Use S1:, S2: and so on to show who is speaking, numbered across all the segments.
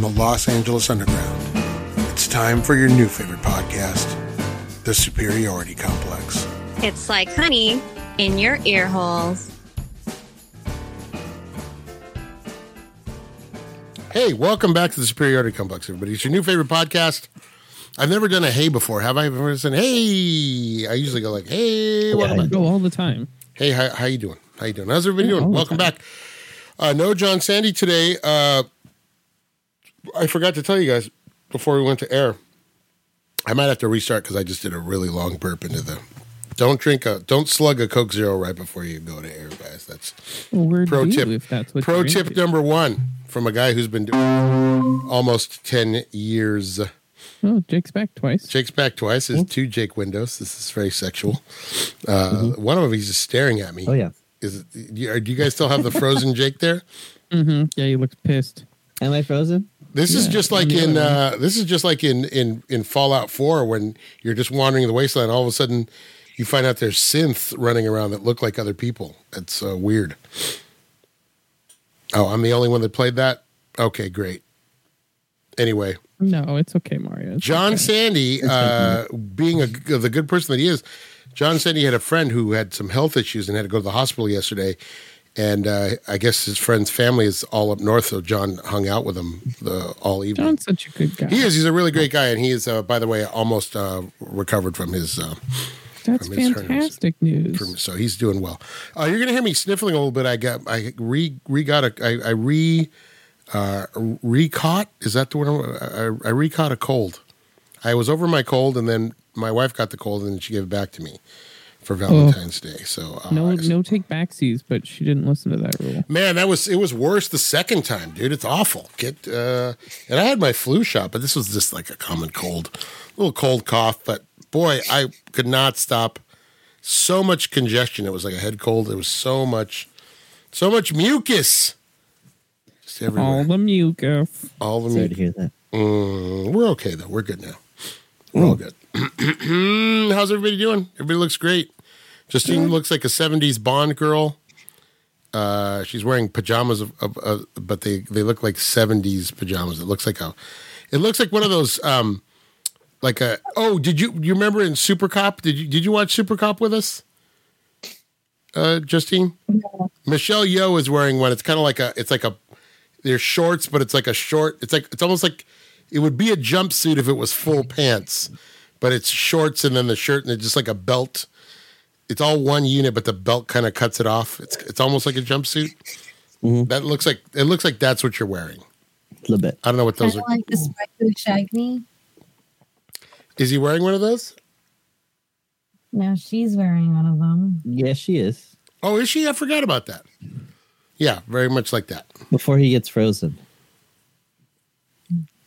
S1: from the Los Angeles Underground. It's time for your new favorite podcast, The Superiority Complex.
S2: It's like honey in your ear holes.
S1: Hey, welcome back to the Superiority Complex, everybody. It's your new favorite podcast. I've never done a hey before, have I? Ever said hey. I usually go like, hey,
S3: Yeah, I go all the time.
S1: Hey, how, how you doing? How you doing? How's everybody
S3: Yeah,
S1: doing? Welcome back. Uh, no John Sandy today. Uh, I forgot to tell you guys before we went to air. I might have to restart because I just did a really long burp into the. Don't drink a. Don't slug a Coke Zero right before you go to air, guys. That's
S3: Well, where
S1: pro tip.
S3: if that's what
S1: pro
S3: you're
S1: tip
S3: into.
S1: number one from a guy who's been doing almost ten years.
S3: Oh, Jake's back twice.
S1: Jake's back twice. There's two Jake windows. This is very sexual. Uh, One of them, he's just staring at me.
S4: Oh yeah.
S1: Is it, do you- guys still have the frozen Jake there?
S3: Mm-hmm. Yeah, he looks pissed.
S4: Am I frozen?
S1: This is
S3: Yeah,
S1: just like in uh, this is just like in in in Fallout Four when you're just wandering the wasteland. All of a sudden, you find out there's synths running around that look like other people. It's uh, weird. Oh, I'm the only one that played that. Okay, great. Anyway,
S3: No, it's okay, Mario. It's
S1: John
S3: okay.
S1: Sandy, uh, being a, the good person that he is, John Sandy had a friend who had some health issues and had to go to the hospital yesterday. And uh, I guess his friend's family is all up north, so John hung out with him the, all evening.
S3: John's such a good guy.
S1: He is. He's a really great guy, and he is, uh, by the way, almost uh, recovered from his. Uh,
S3: That's
S1: from his hernias.
S3: fantastic news.
S1: from, so he's doing well. Uh, you're gonna hear me sniffling a little bit. I got. I re re got a. I, I re uh, recaught. Is that the word? I, I recaught a cold. I was over my cold, and then my wife got the cold, and she gave it back to me for Valentine's Day. So uh,
S3: no,
S1: I-
S3: no take backsies, but she didn't listen to that rule.
S1: Man, that was it was worse the second time, dude. It's awful. Get uh and I had my flu shot, but this was just like a common cold. A little cold cough, but boy, I could not stop. So much congestion. It was like a head cold. There was so much so much mucus. Just everywhere.
S3: All the mucus.
S1: All the
S4: Sorry to
S1: mucus.
S4: hear that.
S1: Mm, we're okay though. We're good now. We're all good. How's everybody doing? Everybody looks great. Justine looks like a '70s Bond girl. Uh, she's wearing pajamas, of, of, uh, but they they look like '70s pajamas. It looks like a, it looks like one of those, um, like a. Oh, did you you remember in Super Cop? Did you did you watch Super Cop with us? Uh, Justine, Michelle Yeoh is wearing one. It's kind of like a. It's like a. They're shorts, but it's like a short. It's like it's almost like it would be a jumpsuit if it was full pants, but it's shorts and then the shirt and it's just like a belt. It's all one unit, but the belt kind of cuts it off. It's it's almost like a jumpsuit. Mm-hmm. That looks like it looks like that's what you're wearing.
S4: A little bit.
S1: I don't know what
S5: Kind
S1: those
S5: of
S1: are.
S5: like the Spike Shaggy.
S1: Is he wearing one of those?
S5: No, she's wearing one of them.
S4: Yeah, she is.
S1: Oh, is she? I forgot about that. Yeah, very much like that.
S4: Before he gets frozen.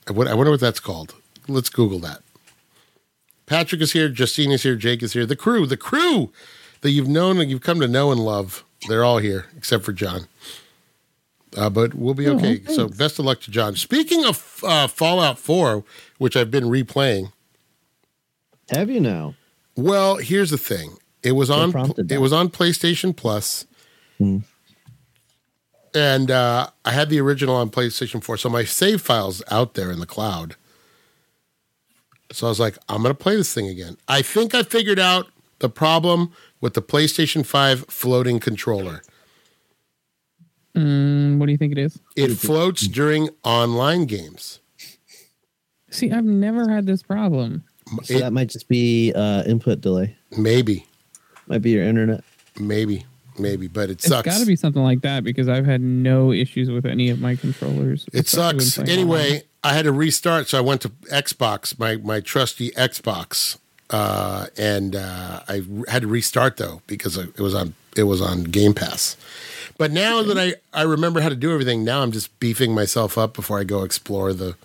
S1: I won- I wonder what that's called. Let's Google that. Patrick is here. Justine is here. Jake is here. The crew, the crew that you've known and you've come to know and love, they're all here except for John. Uh, but we'll be
S3: Oh,
S1: okay.
S3: thanks.
S1: so best of luck to John. Speaking of uh, Fallout 4, which I've been replaying,
S4: Have you now?
S1: well, here's the thing. It was on it was on PlayStation Plus.
S4: Hmm.
S1: And uh, I had the original on PlayStation 4. So my save files out there in the cloud. So I was like, I'm going to play this thing again. I think I figured out the problem with the PlayStation 5 floating controller.
S3: Mm, what do you think it is?
S1: It floats during online games.
S3: See, I've never had this problem.
S4: So
S1: It-
S4: that might just be uh, input delay.
S1: maybe,
S4: Might be your internet.
S1: maybe, maybe, but it
S3: It's
S1: sucks.
S3: got to be something like that because I've had no issues with any of my controllers.
S1: It sucks. Anyway,
S3: online.
S1: I had to restart, so I went to Xbox, my my trusty Xbox, uh, and uh, I had to restart though because it was on it was on Game Pass. But now that I I remember how to do everything, now I'm just beefing myself up before I go explore the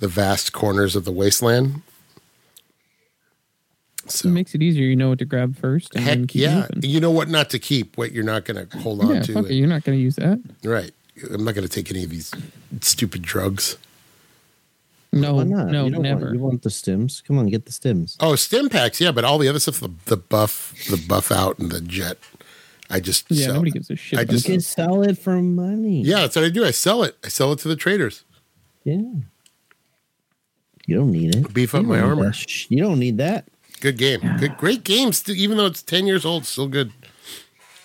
S1: the vast corners of the wasteland. So
S3: it makes it easier. You know what to grab first. And
S1: heck
S3: keep
S1: yeah, you know what not to keep, what you're not going to hold on
S3: Yeah,
S1: to.
S3: fuck it. You're not going to use that.
S1: Right. I'm not going to take any of these stupid drugs.
S3: No,
S4: Why not?
S3: no,
S4: you don't
S3: never.
S4: Want, you want the stims? Come on, get the stims.
S1: Oh, stim packs, yeah, but all the other stuff, the, the buff, the buff out, and the jet, I just
S3: yeah,
S1: sell.
S3: nobody gives a shit.
S1: I just-
S4: You can sell it for money.
S1: Yeah, that's what I do. I sell it. I sell it to the traders.
S4: Yeah. You don't need it.
S1: Beef up my
S4: don't
S1: armor.
S4: sh- You don't need that.
S1: Good game. Good, great game. Still, even though it's ten years old, still good.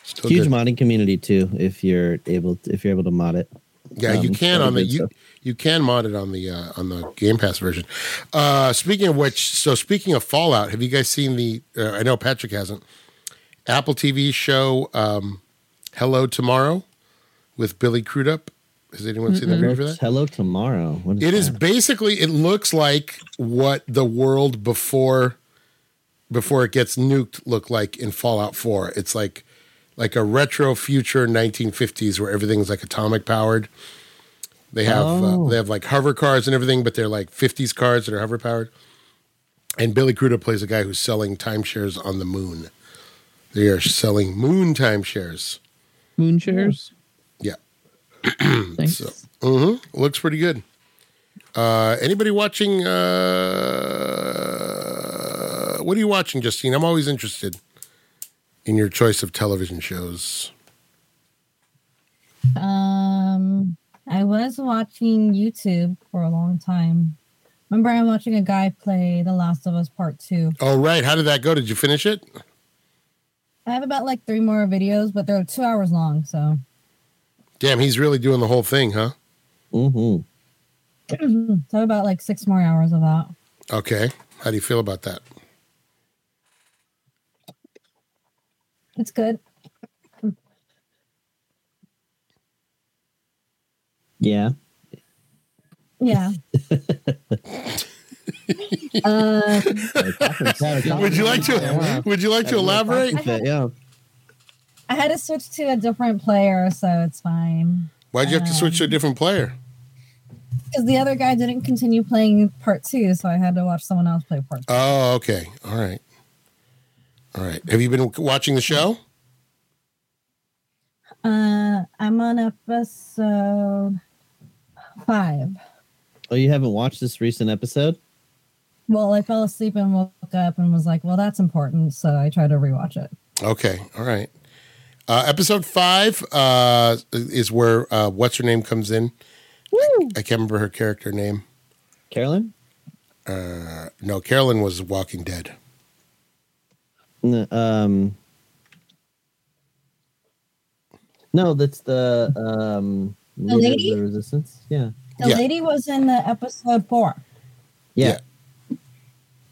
S1: Still
S4: Huge
S1: good.
S4: modding community too. If you're able, to, if you're able to mod it.
S1: Yeah, you
S4: Um,
S1: can
S4: so
S1: on the you
S4: stuff.
S1: You can mod it on the uh, on the Game Pass version. Uh, speaking of which, so speaking of Fallout, have you guys seen the? Uh, I know Patrick hasn't. Apple TV show um, Hello Tomorrow with Billy Crudup. Has anyone seen that
S4: Hello,
S1: preview for that?
S4: hello tomorrow. Is
S1: It is
S4: that?
S1: basically it looks like what the world before before it gets nuked looked like in Fallout 4. It's like like a retro future 1950s where everything's like atomic powered. They have uh,
S4: Oh.
S1: they have like hover cars and everything, but they're like 50s cars that are hover powered. And Billy Crudup plays a guy who's selling timeshares on the moon. They are selling moon timeshares.
S3: Moon shares.
S1: Yeah.
S3: Thanks.
S1: So, hmm looks pretty good. Uh, anybody watching? Uh, what are you watching, Justine? I'm always interested in your choice of television shows.
S5: Um, I was watching YouTube for a long time. Remember, I'm watching a guy play The Last of Us Part Two.
S1: Oh, right. How did that go? Did you finish it?
S5: I have about like three more videos, but they're two hours long. So,
S1: Damn, he's really doing the whole thing, huh?
S4: Mm-hmm.
S5: so about like six more hours of that.
S1: Okay. How do you feel about that?
S5: It's good.
S4: Yeah.
S5: Yeah. uh,
S1: Would you like to? Would you like to elaborate?
S4: Yeah.
S5: I had to switch to a different player, so it's fine.
S1: Why'd you have to switch to a different player?
S5: Because the other guy didn't continue playing part two, so I had to watch someone else play part two.
S1: Oh, okay. All right. All right. Have you been watching the show?
S5: Uh, I'm on episode five.
S4: Oh, you haven't watched this recent episode?
S5: Well, I fell asleep and woke up and was like, well, that's important. So I tried to rewatch it.
S1: Okay, all right. Uh, episode five uh, is where uh, what's her name comes in. I can't remember her character name.
S4: Carolyn?
S1: Uh, no, Carolyn was Walking Dead.
S4: N- um. No, that's the um.
S5: The
S4: leader of
S5: lady?
S4: the resistance. Yeah.
S5: The
S1: Yeah.
S5: lady was in the episode four.
S4: Yeah.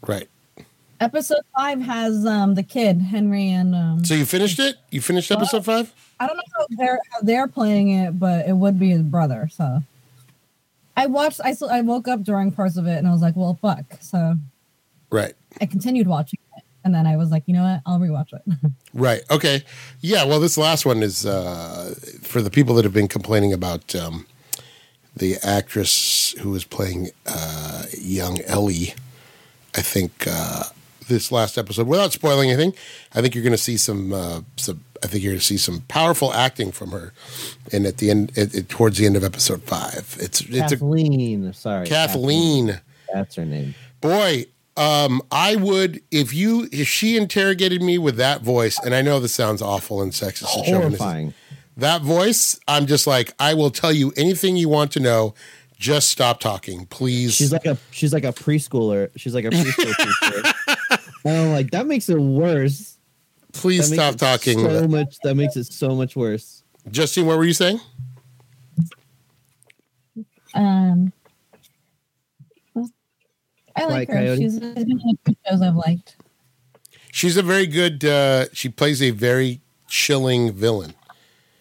S1: Right.
S5: Episode five has um the kid Henry and um.
S1: So you finished it? You finished episode five?
S5: I don't know how they're how they're playing it, but it would be his brother. So I watched. I still, I woke up during parts of it and I was like, well, fuck. So
S1: Right.
S5: I continued watching it, and then I was like, you know what? I'll rewatch it.
S1: Right. Okay. Yeah. Well, this last one is uh, for the people that have been complaining about um, the actress who was playing uh, young Ellie. I think uh, this last episode, without spoiling anything, I think you're going to see some. Uh, some. I think you're going to see some powerful acting from her, and at the end, it, it, towards the end of episode five, it's it's a
S4: Kathleen. Sorry.
S1: Kathleen.
S4: That's her name.
S1: Boy, um, I would if you if she interrogated me with that voice, and I know this sounds awful and sexist and chauvinistic.
S4: Horrifying.
S1: That voice, I'm just like, I will tell you anything you want to know. Just stop talking, please.
S4: She's like a she's like a preschooler. She's like a preschool teacher. And I'm like, that makes it worse.
S1: please
S4: That
S1: stop talking.
S4: So much that makes it so much worse.
S1: Justine, what were you saying?
S5: Um, I like
S4: White
S5: her.
S4: Coyote?
S5: She's been in a shows I've liked.
S1: She's a very good. Uh, she plays a very chilling villain.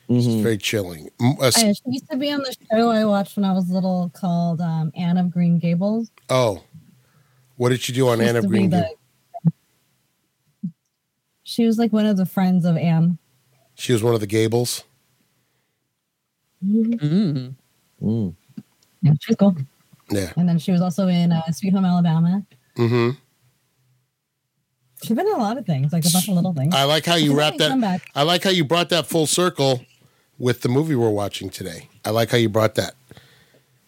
S1: She's
S4: Mhm.
S1: very chilling. Uh, s-
S5: Uh, she used to be on the show I watched when I was little called um, Anne of Green Gables.
S1: oh, what did she do on
S5: She
S1: Anne of
S5: to be
S1: Green?
S5: the- She was like one of the friends of Anne.
S1: She was one of the Gables.
S3: Mm.
S4: Mm.
S5: Yeah, she's cool.
S1: Yeah.
S5: And then she was also in uh, Sweet Home Alabama.
S1: Mm hmm
S5: She's been in a lot of things, like a bunch of little things.
S1: I like how you
S5: She's
S1: wrap that.
S5: comeback.
S1: I like how you brought that full circle with the movie we're watching today. I like how you brought that.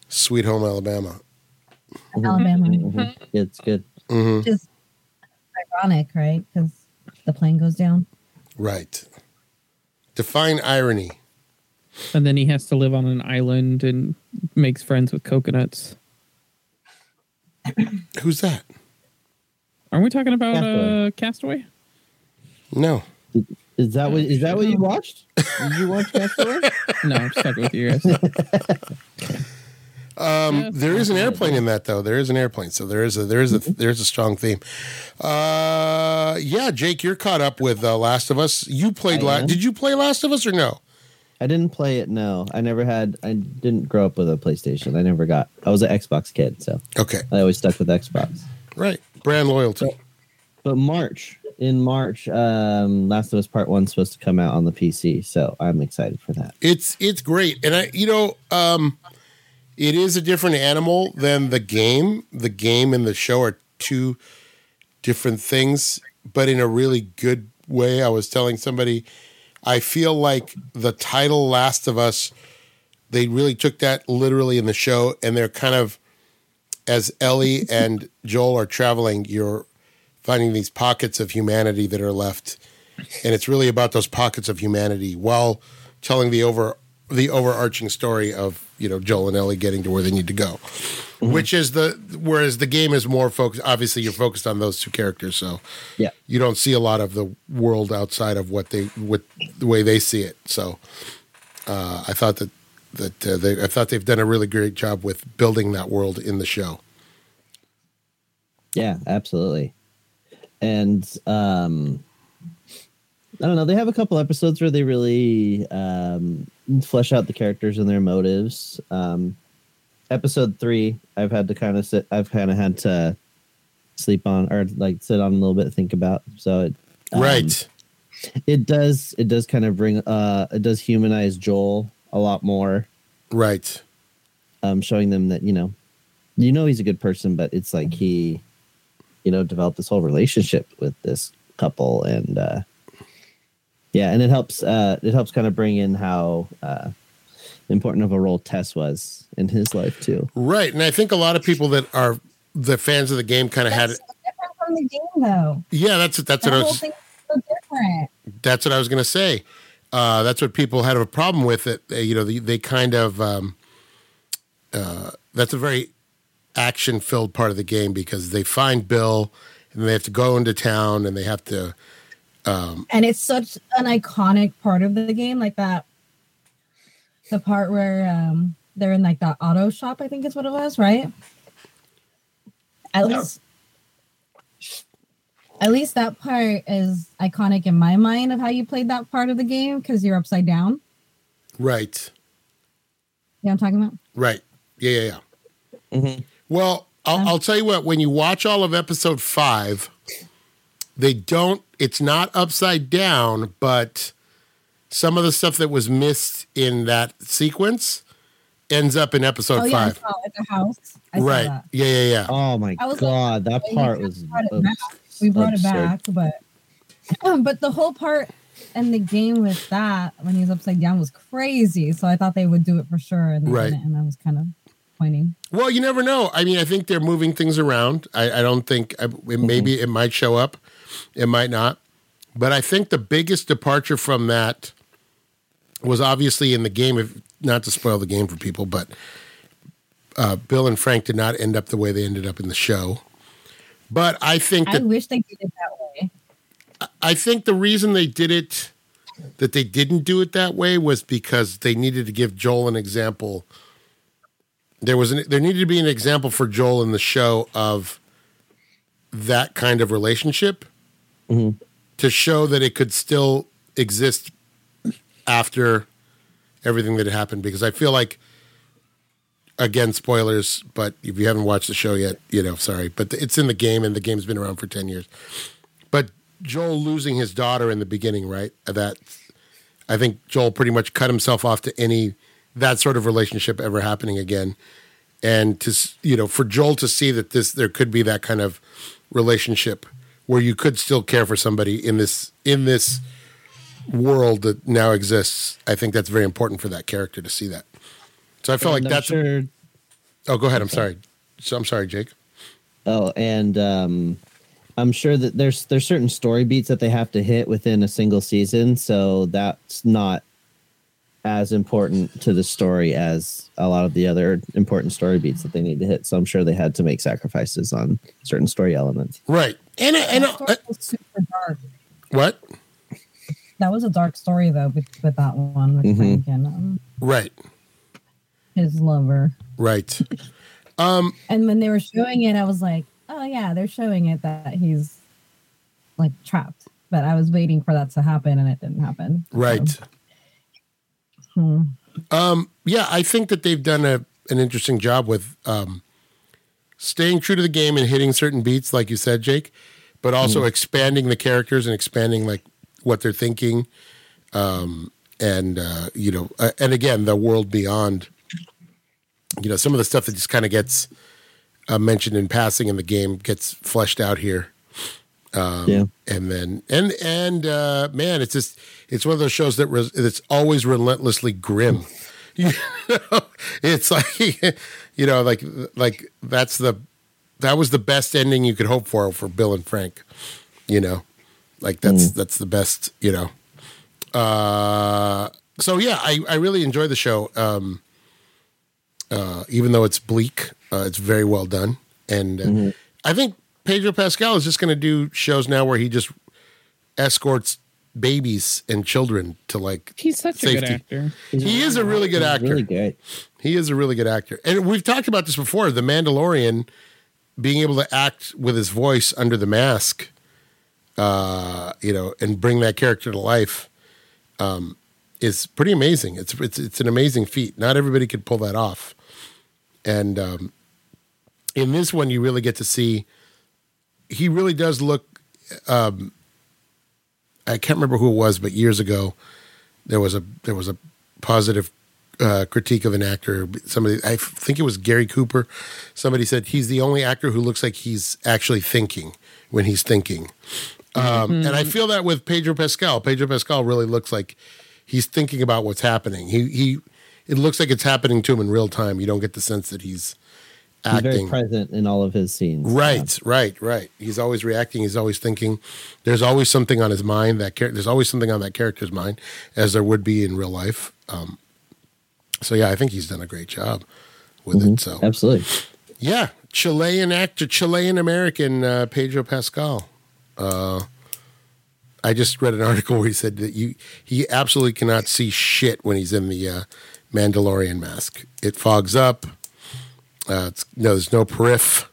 S1: Sweet Home Alabama.
S5: Alabama.
S4: Mhm. Yeah, it's good.
S1: hmm
S5: Which is ironic, right? Because the plane goes down.
S1: Right. Define irony.
S3: And then he has to live on an island and makes friends with coconuts.
S1: Who's that?
S3: Aren't we talking about
S4: Castaway.
S3: uh Castaway?
S1: No.
S4: Is that what is that what you watched? Did you watch Castaway?
S3: No, I'm stuck with you guys.
S1: Um, there is an airplane in that though. There is an airplane, so there is a there is a there's a strong theme. Uh, yeah, Jake, you're caught up with uh, Last of Us. You played.
S4: I
S1: La-
S4: am.
S1: did you play Last of Us or no?
S4: I didn't play it. No, I never had. I didn't grow up with a PlayStation. I never got. I was an Xbox kid, so
S1: Okay,
S4: I always stuck with Xbox.
S1: right. Brand loyalty.
S4: But March in March, um, Last of Us Part One's supposed to come out on the PC, so I'm excited for that.
S1: It's it's great, and I you know um, it is a different animal than the game. The game and the show are two different things, but in a really good way. I was telling somebody, I feel like the title "Last of Us," they really took that literally in the show, and they're kind of as Ellie and Joel are traveling, you're finding these pockets of humanity that are left. And it's really about those pockets of humanity while telling the over the overarching story of you know Joel and Ellie getting to where they need to go, which is the whereas the game is more focused. Obviously, you're focused on those two characters, so
S4: Yeah.
S1: you don't see a lot of the world outside of what they what the way they see it. So uh, I thought that that uh, they, I thought they've done a really great job with building that world in the show.
S4: Yeah, absolutely. And um I don't know, they have a couple episodes where they really um flesh out the characters and their motives. Um episode 3, I've had to kind of sit I've kind of had to sleep on or like sit on a little bit think about. So it um,
S1: right.
S4: it does it does kind of bring uh it does humanize Joel a lot more
S1: Right.
S4: um, showing them that you know, you know he's a good person, but it's like he, you know, developed this whole relationship with this couple, and uh, yeah, and it helps. Uh, it helps kind of bring in how uh, important of a role Tess was in his life too.
S1: Right. And I think a lot of people that are the fans of the game kind of had it.
S5: so different from the game, though.
S1: Yeah, that's that's what
S5: That
S1: I was.
S5: thing so different.
S1: That's what I was going to say. Uh, that's what people had a problem with it. Uh, you know, they, they kind of. Um, uh, that's a very action-filled part of the game because they find Bill and they have to go into town and they have to.
S5: And it's such an iconic part of the game like that the part where um they're in like that auto shop i think is what it was right at least at least that part is iconic in my mind of how you played that part of the game because you're upside down
S1: Right.
S5: you know what i'm talking about
S1: Right. Yeah. Yeah. Yeah.
S4: Mhm.
S1: Well, I'll, I'll tell you what. When you watch all of episode five, they don't. It's not upside down, but some of the stuff that was missed in that sequence ends up in episode
S5: oh yeah I
S1: five.
S5: saw at the house I saw
S1: right.
S5: that.
S1: Yeah. Yeah. Yeah.
S4: Oh my
S5: I was like,
S4: god, that part was
S5: brought it
S4: abs-
S5: back. we brought
S4: absurd.
S5: it back but but the whole part and the game with that when he was upside down was crazy so i thought they would do it for sure and they
S1: Right.
S5: and i was kind of pointing
S1: Well, you never know. I mean, I think they're moving things around. I, I don't think I, it, maybe mm-hmm. it might show up, it might not. But I think the biggest departure from that was obviously in the game. If not to spoil the game for people, but uh, Bill and Frank did not end up the way they ended up in the show. But I think
S5: i wish they did it that way
S1: I think the reason they did it, that they didn't do it that way, was because they needed to give Joel an example. There was an, there needed to be an example for Joel in the show of that kind of relationship Mm-hmm. to show that it could still exist after everything that happened. Because I feel like, again, spoilers, but if you haven't watched the show yet, you know, sorry, but it's in the game and the game's been around for ten years. But Joel losing his daughter in the beginning, right? That I think Joel pretty much cut himself off to any that sort of relationship ever happening again. And to you know, for Joel to see that this there could be that kind of relationship where you could still care for somebody in this in this world that now exists, I think that's very important for that character to see that. So I feel like
S4: I'm
S1: that's
S4: sure
S1: oh go ahead, I'm sorry. So I'm sorry, Jake.
S4: Oh, and um, I'm sure that there's there's certain story beats that they have to hit within a single season, so that's not as important to the story as a lot of the other important story beats that they need to hit. So I'm sure they had to make sacrifices on certain story elements.
S1: Right. And and
S5: That
S1: uh,
S5: story was super dark.
S1: what?
S5: That was a dark story though with, with that one with. Frank and um,
S1: Right.
S5: his lover.
S1: Right. Um.
S5: And when they were showing it, I was like, oh yeah, they're showing it that he's like trapped. But I was waiting for that to happen and it didn't happen.
S1: Right.
S5: So, hmm.
S1: Um, yeah, I think that they've done a an interesting job with um, staying true to the game and hitting certain beats, like you said, Jake, but also expanding the characters and expanding like what they're thinking, um, and uh, you know, uh, and again, the world beyond. You know, some of the stuff that just kind of gets uh, mentioned in passing in the game gets fleshed out here
S4: yeah.
S1: and then and and uh man it's just it's one of those shows that res, it's always relentlessly grim. You know it's like you know like like that's the that was the best ending you could hope for for bill and frank you know? Like that's that's the best you know? Uh so yeah i i really enjoy the show. Um uh even though it's bleak uh, it's very well done. And uh, i think pedro pascal is just going to do shows now where he just escorts babies and children to like
S3: He's such a good
S1: Safety.
S3: actor.
S1: he is a really good actor
S4: Really great.
S1: he is a really good actor. And we've talked about this before the Mandalorian being able to act with his voice under the mask, uh, you know, and bring that character to life um, is pretty amazing. It's, it's, it's an amazing feat. Not everybody could pull that off. And um, in this one, you really get to see he really does look. Um, I can't remember who it was, but years ago, there was a there was a positive uh, critique of an actor. Somebody, I think it was Gary Cooper. Somebody said he's the only actor who looks like he's actually thinking when he's thinking. Um, And I feel that with Pedro Pascal. Pedro Pascal really looks like he's thinking about what's happening. He he, it looks like it's happening to him in real time. You don't get the sense that he's
S4: He's very present in all of his scenes.
S1: Right, right, right. He's always reacting. He's always thinking. There's always something on his mind. That char- there's always something on that character's mind, as there would be in real life. Um, so yeah, I think he's done a great job with it. So
S4: Absolutely.
S1: yeah, Chilean actor, Chilean American uh, Pedro Pascal. Uh, I just read an article where he said that you he absolutely cannot see shit when he's in the uh, Mandalorian mask. It fogs up. Uh, it's, no, there's no periph.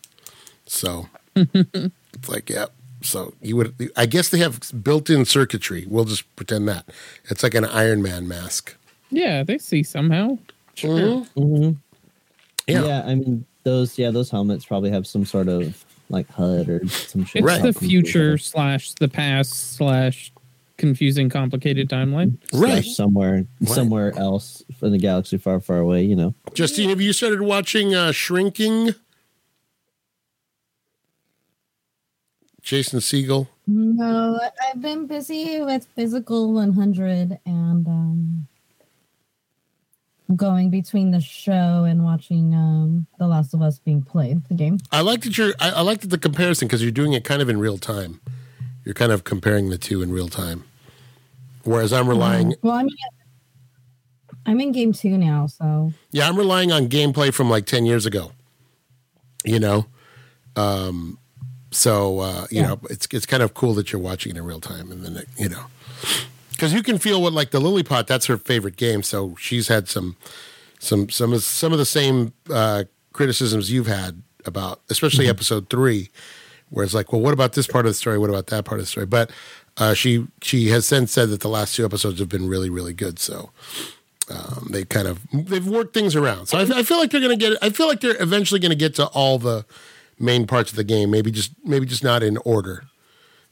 S1: So it's like, yeah. So you would, I guess they have built-in circuitry. We'll just pretend that it's like an Iron Man mask.
S3: Yeah, they see somehow. Sure.
S4: hmm
S1: Yeah.
S4: Yeah. I mean, those yeah, those helmets probably have some sort of like HUD or some shit.
S3: It's
S1: Right.
S3: the future slash the past slash confusing, complicated timeline.
S1: Right.
S4: Slash somewhere somewhere else in the galaxy far, far away. You know.
S1: Justine, have you started watching uh, Shrinking? Jason Segel.
S5: No, I've been busy with Physical 100 and um, going between the show and watching um, The Last of Us being played, the game.
S1: I like that you're. I, I like that the comparison because you're doing it kind of in real time. You're kind of comparing the two in real time. Whereas I'm relying,
S5: Well, I mean, I'm in game two now, so
S1: yeah, I'm relying on gameplay from like ten years ago. You know, um, so uh, you
S5: Yeah.
S1: know, it's it's kind of cool that you're watching it in real time, and then it, you know, because you can feel what like the Lily Pot. That's her favorite game, so she's had some some some of some of the same uh, criticisms you've had about, especially episode three, where it's like, well, what about this part of the story? What about that part of the story? But uh, she she has since said that the last two episodes have been really really good. So um, they kind of they've worked things around. So I, I feel like they're gonna get. I feel like they're eventually gonna get to all the main parts of the game. Maybe just maybe just not in order.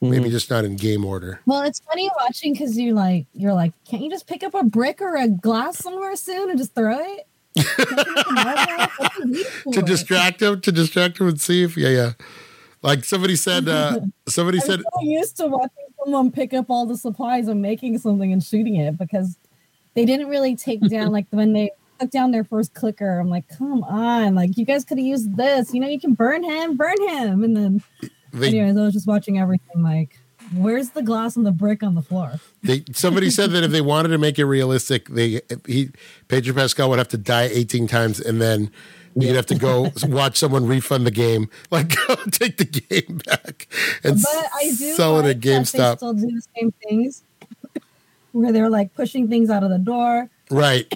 S1: Maybe just not in game order.
S5: well, it's funny watching because you like you're like, can't you just pick up a brick or a glass somewhere soon and just throw it?
S1: to distract him, to distract him and see if yeah, yeah. Like somebody said, uh, somebody
S5: I'm
S1: said,
S5: so used to watching someone pick up all the supplies and making something and shooting it because they didn't really take down like when they took down their first clicker. I'm like, come on, like you guys could have used this. You know, you can burn him, burn him, and then
S1: they
S5: anyways, I was just watching everything like where's the glass and the brick on the floor?
S1: They somebody said that if they wanted to make it realistic, they he Pedro Pascal would have to die 18 times and then you'd have to go watch someone refund the game, like go take the game back and
S5: But I do
S1: sell it at
S5: that They
S1: GameStop.
S5: still do the same things, where they're like pushing things out of the door,
S1: Right.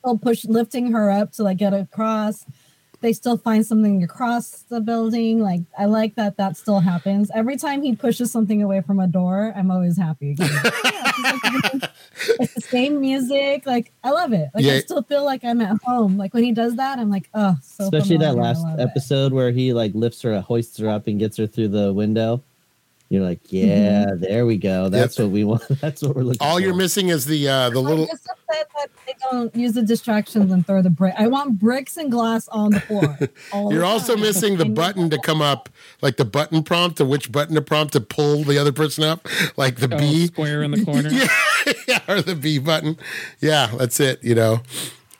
S5: still push lifting her up to like get across. They still find something across the building. Like I like that that still happens. Every time he pushes something away from a door, I'm always happy. again. Yeah, it's, like everything- it's the same music. Like I love it. Like
S1: Yeah.
S5: I still feel like I'm at home. Like when he does that, I'm like, oh, so
S4: Especially that
S5: familiar. I
S4: last
S5: love it.
S4: episode where he like lifts her, hoists her up, and gets her through the window. You're like, yeah, there we go. That's what we want. That's what we're looking.
S1: All
S4: for.
S1: you're missing is the uh the
S5: I'm
S1: little
S5: just upset that they don't use the distractions and throw the brick. I want bricks and glass on the floor.
S1: You're
S5: the
S1: also
S5: time.
S1: missing the
S5: I
S1: button to come up, like the button prompt to which button to prompt to pull the other person up, like the
S3: Oh,
S1: B.
S3: square in the corner.
S1: Yeah, yeah, or the B button. Yeah, that's it. You know,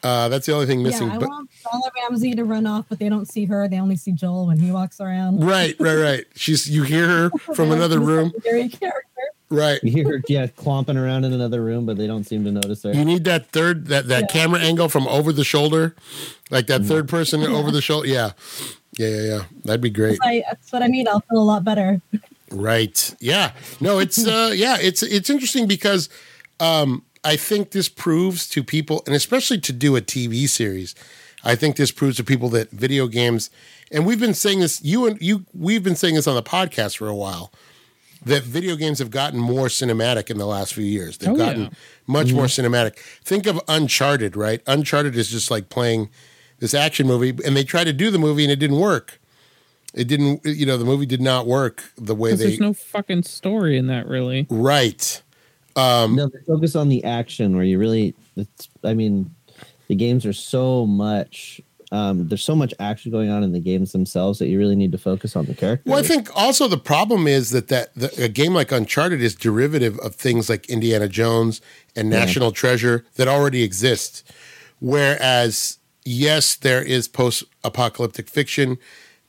S1: uh, that's the only thing missing.
S5: Yeah, I
S1: but
S5: want Bella Ramsey to run off, but they don't see her. They only see Joel when he walks around.
S1: right, right, right. She's you hear her from another room.
S5: Secondary character.
S1: Right.
S4: You hear her, yeah, clomping around in another room, but they don't seem to notice her.
S1: You need that third that that
S5: Yeah.
S1: camera angle from over the shoulder, like that third person over the shoulder. Yeah, yeah, yeah, yeah. That'd be great.
S5: I, that's what I mean. I'll feel a lot better.
S1: Right. Yeah. No, it's uh yeah, it's it's interesting because um I think this proves to people and especially to do a TV series. I think this proves to people that video games and we've been saying this you and you we've been saying this on the podcast for a while that video games have gotten more cinematic in the last few years. They've
S3: Oh,
S1: gotten
S3: yeah.
S1: much more mm-hmm. cinematic. Think of Uncharted, right? Uncharted is just like playing this action movie and they tried to do the movie and it didn't work. It didn't you know, the movie did not work the way they
S3: there's no fucking story in that, really.
S1: Right.
S4: Um, no, they focus on the action where you really. It's. I mean, the games are so much. Um, there's so much action going on in the games themselves that you really need to focus on the characters.
S1: Well, I think also the problem is that that the, a game like Uncharted is derivative of things like Indiana Jones and
S4: Yeah.
S1: National Treasure that already exist. Whereas, yes, there is post-apocalyptic fiction,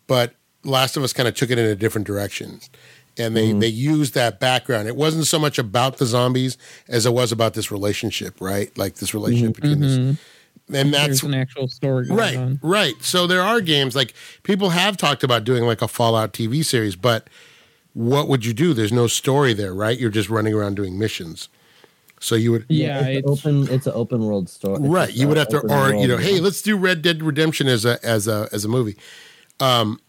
S1: but Last of Us kind of took it in a different direction, and they mm-hmm. they used that background. It wasn't so much about the zombies as it was about this relationship, right? Like this relationship mm-hmm. between this, mm-hmm. And that's
S3: There's an actual story going
S1: right
S3: on.
S1: right so there are games like people have talked about doing like a fallout tv series but what would you do there's no story there right you're just running around doing missions so you would
S3: Yeah,
S4: it's,
S3: it's,
S4: open. It's an open world story.
S1: Right you would have to
S4: open
S1: or you know hey let's do red dead redemption as a as a as a movie um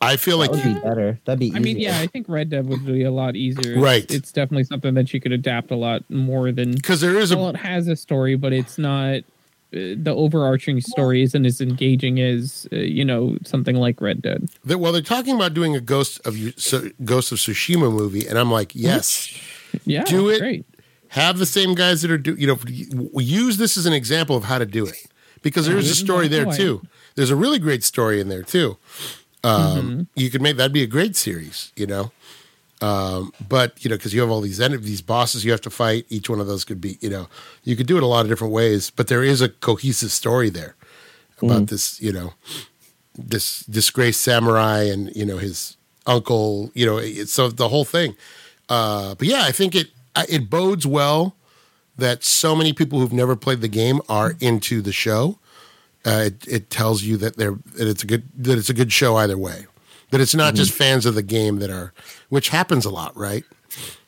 S1: i feel like
S4: that would
S1: you
S4: be better. That'd be.
S3: I mean, yeah, I think Red Dead would be a lot easier.
S1: Right.
S3: It's, it's definitely something that you could adapt a lot more than.
S1: because there is a
S3: Well,
S1: a
S3: it has a story, but it's not. The overarching story isn't as engaging as uh, you know something like Red Dead.
S1: that well they're talking about doing a ghost of so, ghost of tsushima movie and i'm like yes
S3: Yeah,
S1: Do it.
S3: Great.
S1: have the same guys that are do you know use this as an example of how to do it because there is a story there
S3: way.
S1: too there's a really great story in there too um you could make that'd be a great series you know um but you know because you have all these en- these bosses you have to fight. Each one of those could be you know you could do it a lot of different ways but there is a cohesive story there about this you know this disgraced samurai and you know his uncle you know it, so the whole thing. Uh but yeah i think it it bodes well that so many people who've never played the game are into the show. Uh, it, it tells you that they're that it's a good that it's a good show either way that it's not just fans of the game that are which happens a lot right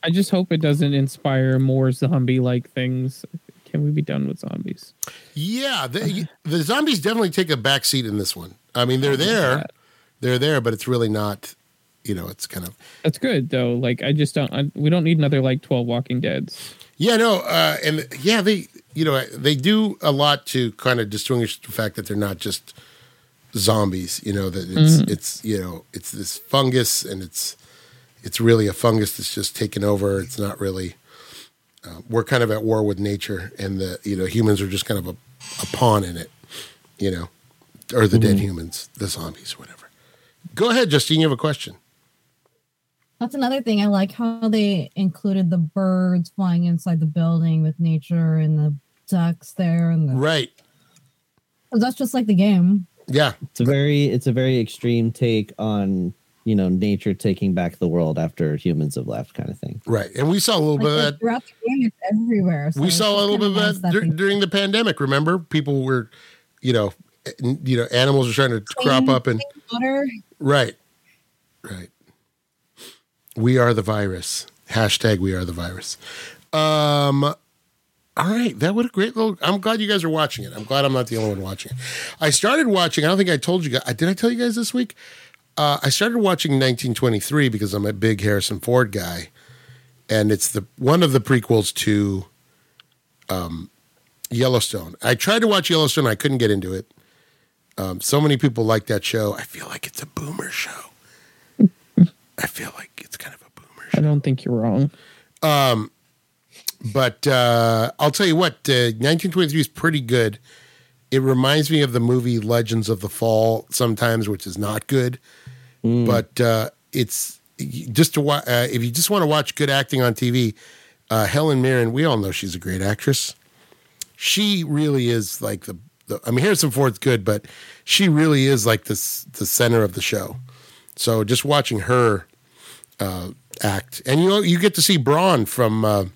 S3: I just hope it doesn't inspire more zombie-like things. Can we be done with zombies?
S1: yeah the, the zombies definitely take a back seat in this one i mean they're there they're there but it's really not you know it's kind of
S3: That's good though. Like I just don't. I, we don't need another like twelve Walking Dead's.
S1: Yeah, no, uh, and yeah, they you know they do a lot to kind of distinguish the fact that they're not just zombies. You know that it's it's you know it's this fungus and it's it's really a fungus that's just taken over. It's not really. Uh, we're kind of at war with nature, and the you know humans are just kind of a, a pawn in it. You know, or the dead humans, the zombies, whatever. Go ahead, Justine. You have a question.
S5: That's another thing. I like how they included the birds flying inside the building with nature and the ducks there, and the,
S1: Right?
S5: that's just like the game.
S1: Yeah.
S4: It's a very. It's a very extreme take on you know nature taking back the world after humans have left, kind of thing.
S1: Right. And we saw a little
S5: Like,
S1: bit of that.
S5: throughout the game, it's everywhere. so
S1: We saw a little bit
S5: kinda
S1: that dur- during the pandemic. Remember, people were, you know, you know, animals are trying to crop up and
S5: water.
S1: right, right. We are the virus. Hashtag We are the virus. Um. All right, that would a great little. I'm glad you guys are watching it. I'm glad I'm not the only one watching it. I started watching. I don't think I told you guys. Did I tell you guys this week? Uh, I started watching 1923 because I'm a big Harrison Ford guy, and it's the one of the prequels to um, Yellowstone. I tried to watch Yellowstone. I couldn't get into it. Um, so many people like that show. I feel like it's a boomer show. I feel like it's kind of a boomer show.
S3: I don't think you're wrong.
S1: But uh, I'll tell you what, uh, 1923 is pretty good. It reminds me of the movie Legends of the Fall sometimes, which is not good. But uh, it's just to watch. Uh, if you just want to watch good acting on TV, uh, Helen Mirren, we all know she's a great actress. She really is like the, the. I mean, Harrison Ford's good, but she really is like this the center of the show. So just watching her uh, act, and you know, you get to see Bronn from.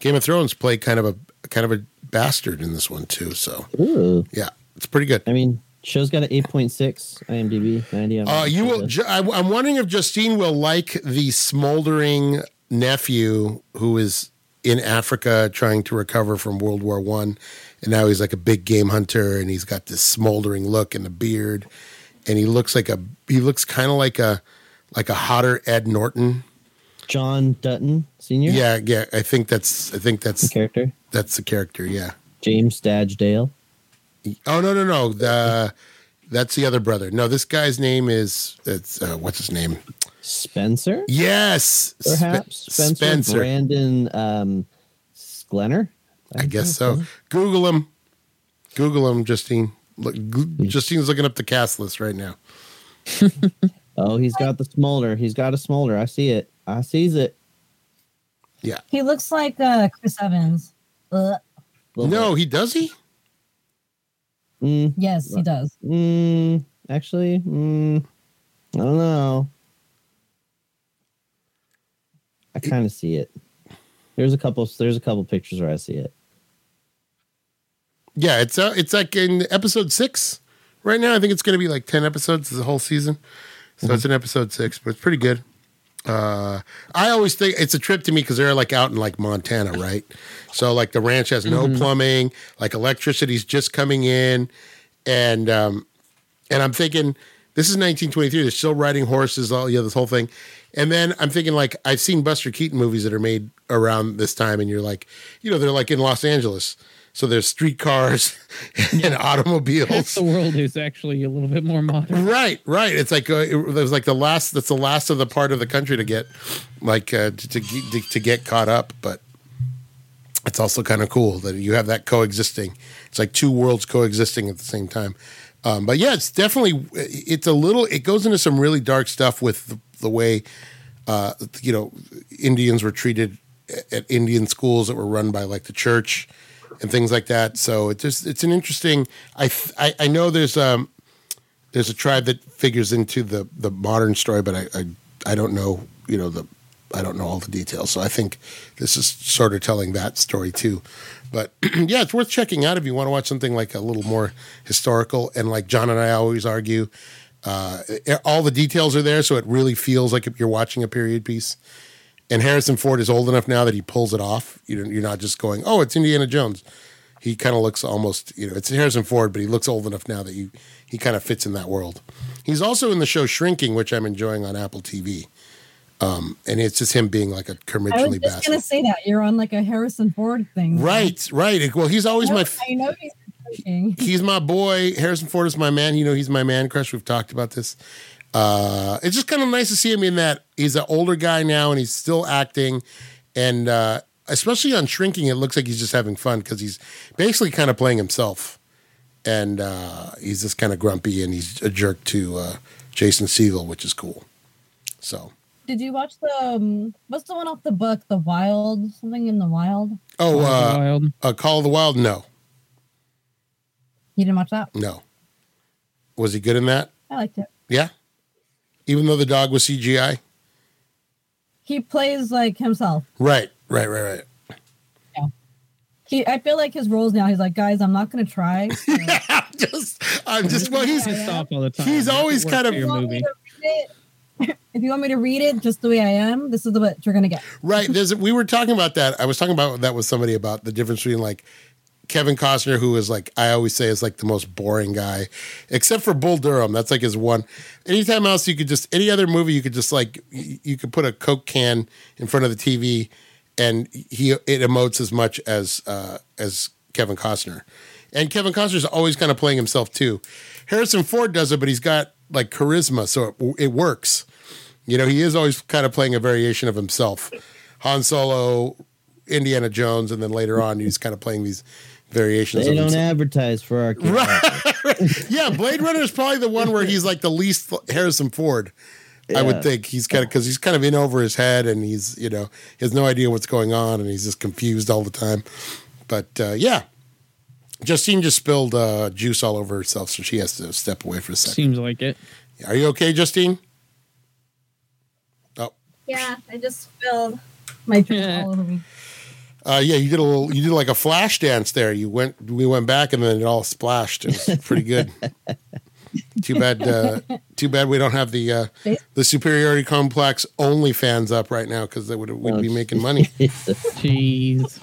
S1: Game of Thrones play kind of a kind of a bastard in this one too. So
S4: Ooh.
S1: yeah, it's pretty good.
S4: I mean, show's got an 8.6 IMDb, 90
S1: Uh, you will. Ju- I, I'm wondering if Justine will like the smoldering nephew who is in Africa trying to recover from World War One, and now he's like a big game hunter, and he's got this smoldering look and a beard, and he looks like a he looks kind of like a like a hotter Ed Norton.
S4: John Dutton Senior.
S1: Yeah, yeah. I think that's I think that's the
S4: character
S1: that's the character. Yeah.
S4: James Badge Dale.
S1: Oh no no no! The that's the other brother. No, this guy's name is it's uh, what's his name?
S4: Spencer,
S1: Yes,
S4: perhaps Spencer,
S1: Spencer.
S4: Brandon um, Sklenar.
S1: I guess so. Google him. Google him, Justine. Look, Justine's looking up the cast list right now.
S4: Oh, he's got the smolder. He's got a smolder. I see it. I sees it.
S1: Yeah.
S5: He looks like uh, Chris Evans. Uh,
S1: No, he does he?
S4: Mm,
S5: yes, he does.
S4: mm, actually, mm, I don't know. I kind of see it. There's a couple. There's a couple pictures where I see it.
S1: Yeah, it's uh, it's like in episode six right now. I think it's going to be like ten episodes the whole season, so it's in episode six, but it's pretty good. Uh, I always think it's a trip to me because they're like out in like Montana, right? So like the ranch has no plumbing, like electricity's just coming in, and um, and I'm thinking this is 1923. They're still riding horses, all yeah, this whole thing. And then I'm thinking like I've seen Buster Keaton movies that are made around this time, and you're like, you know, they're like in Los Angeles, so there's streetcars and automobiles.
S3: Half the world is actually a little bit more modern.
S1: Right, right. It's like uh, it was like the last. That's the last of the part of the country to get, like, uh, to, to to to get caught up. But it's also kind of cool that you have that coexisting. It's like two worlds coexisting at the same time. Um, but yeah, it's definitely it's a little. It goes into some really dark stuff with the, the way, uh, you know, Indians were treated at Indian schools that were run by like the church and things like that. So it just it's an interesting. I I, I know there's um there's a tribe that figures into the the modern story, but I, I I don't know you know the I don't know all the details. So I think this is sort of telling that story too. But yeah, it's worth checking out if you want to watch something like a little more historical. And like John and I always argue, uh, all the details are there, so it really feels like you're watching a period piece. And Harrison Ford is old enough now that he pulls it off. You you're not just going, "Oh, it's Indiana Jones." He kind of looks almost, you know, it's Harrison Ford, but he looks old enough now that you he kind of fits in that world. He's also in the show Shrinking, which I'm enjoying on Apple TV. Um, and it's just him being like a
S5: I was
S1: curmudgeonly
S5: just
S1: bastard.
S5: gonna say that you're on like a Harrison Ford thing.
S1: Right, right. Well, he's always
S5: I
S1: my
S5: I know he's
S1: he's my boy. Harrison Ford is my man. You know, he's my man crush. We've talked about this. Uh, it's just kind of nice to see him in that. He's an older guy now, and he's still acting. And uh, especially on Shrinking, it looks like he's just having fun because he's basically kind of playing himself. And uh, he's just kind of grumpy, and he's a jerk to uh, Jason Segel, which is cool. So,
S5: Did you watch the um, what's the one off the book, The Wild, something in the Wild?
S1: oh, uh,
S3: Wild.
S1: uh, Call of the Wild. No,
S5: You didn't watch that?
S1: no. Was he good in that?
S5: I liked it.
S1: Yeah. Even though the dog was CGI.
S5: He plays like himself.
S1: Right, right, right, right. Yeah.
S5: He, I feel like his roles now. He's like, guys, I'm not gonna try. so-
S1: I'm just, I'm just. Well, he's
S3: pissed off all the time.
S1: he's always
S3: work
S1: kind of-
S3: your
S5: If you want me
S3: movie.
S5: to read it- if you want me to read it just the way I am, this is the what you're gonna get.
S1: Right. There's we were talking about that. I was talking about that with somebody about the difference between like Kevin Costner, who is like I always say is like the most boring guy, except for Bull Durham. That's like his one. Anytime else you could just any other movie you could just like you could put a Coke can in front of the TV, and he it emotes as much as uh, as Kevin Costner. And Kevin Costner's always kind of playing himself too. Harrison Ford does it, but he's got like charisma, so it, it works. You know, he is always kind of playing a variation of himself. Han Solo, Indiana Jones, and then later on he's kind of playing these variations
S4: They
S1: of
S4: don't
S1: himself.
S4: advertise for our kids.
S1: Yeah, Blade Runner is probably the one where he's like the least Harrison Ford. I would think he's kind of because he's kind of in over his head and he's you know he has no idea what's going on and he's just confused all the time. But uh, yeah, Justine just spilled uh, juice all over herself, so she has to step away for a second.
S3: Seems like it.
S1: Are you okay, Justine? Oh,
S5: Yeah, I just spilled my drink
S3: Yeah.
S5: all over me.
S1: Uh, yeah, you did a little. You did like a flash dance there. You went. We went back, and then it all splashed. It was pretty good. too bad. Uh, too bad we don't have the uh, the superiority complex only fans up right now because they would we'd be making money.
S3: Jeez.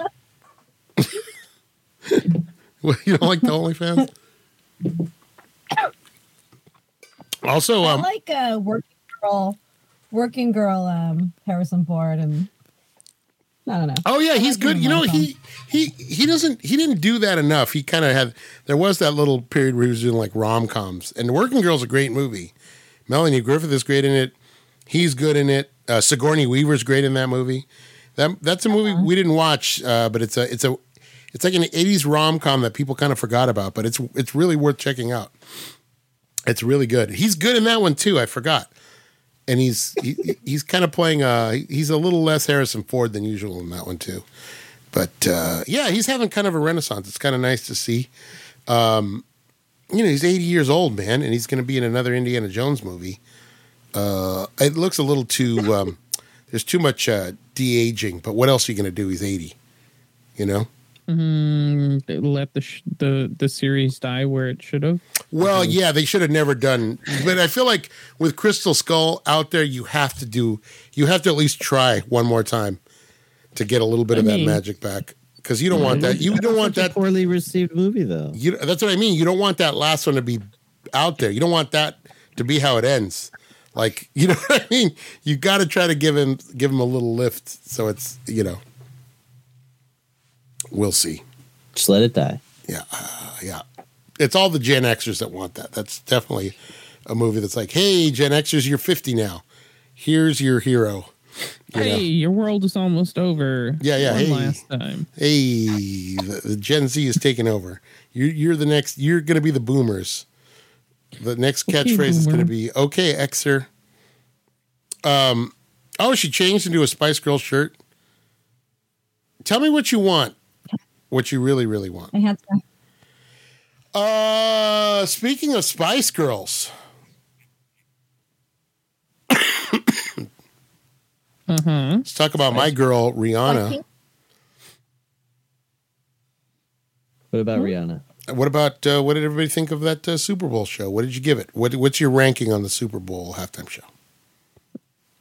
S1: you don't like the OnlyFans? Also,
S5: I
S1: um,
S5: like a working girl, working girl, um, Harrison Ford, and I don't know.
S1: Oh yeah, he's
S5: like
S1: good. You know, he he he doesn't he didn't do that enough. He kind of had there was that little period where he was doing like rom coms. And Working Girl's is a great movie. Melanie Griffith is great in it. He's good in it. Uh, Sigourney Weaver's great in that movie. That that's a movie we didn't watch, uh, but it's a it's a it's like an '80s rom com that people kind of forgot about, but it's it's really worth checking out. It's really good. He's good in that one too. I forgot, and he's he, he's kind of playing. Uh, he's a little less Harrison Ford than usual in that one too. But uh, yeah, he's having kind of a renaissance. It's kind of nice to see. Um, you know, he's 80 years old, man, and he's going to be in another Indiana Jones movie. Uh, it looks a little too. Um, there's too much uh, de aging, but what else are you going to do? He's 80. You know.
S3: Mm, let the sh- the the series die where it should have.
S1: Well, yeah, they should have never done. But I feel like with Crystal Skull out there, you have to do. You have to at least try one more time to get a little bit
S3: I
S1: of that
S3: mean-
S1: magic back. Because you don't want that. You don't want that.
S4: poorly received movie though.
S1: You, that's what I mean. You don't want that last one to be out there. You don't want that to be how it ends. Like you know what I mean. You got to try to give him give him a little lift. So it's you know. We'll see.
S4: Just let it die.
S1: Yeah, uh, yeah. It's all the Gen Xers that want that. That's definitely a movie that's like, hey, Gen Xers, you're 50 now. Here's your hero. You
S3: Hey,
S1: know?
S3: your world is almost over.
S1: Yeah, yeah,
S3: One
S1: hey.
S3: last time.
S1: Hey, the, the Gen Z is taking over. You're, you're the next. You're going to be the boomers. The next
S3: Okay,
S1: catchphrase is going to be okay, Xer. Um, oh, she changed into a Spice Girl shirt. Tell me what you want. What you really, really want.
S5: I had to.
S1: Uh, speaking of Spice Girls,
S3: huh.
S1: let's talk about my girl Rihanna.
S4: What about Rihanna?
S1: What about uh, what did everybody think of that uh, Super Bowl show? What did you give it? What, what's your ranking on the Super Bowl halftime show?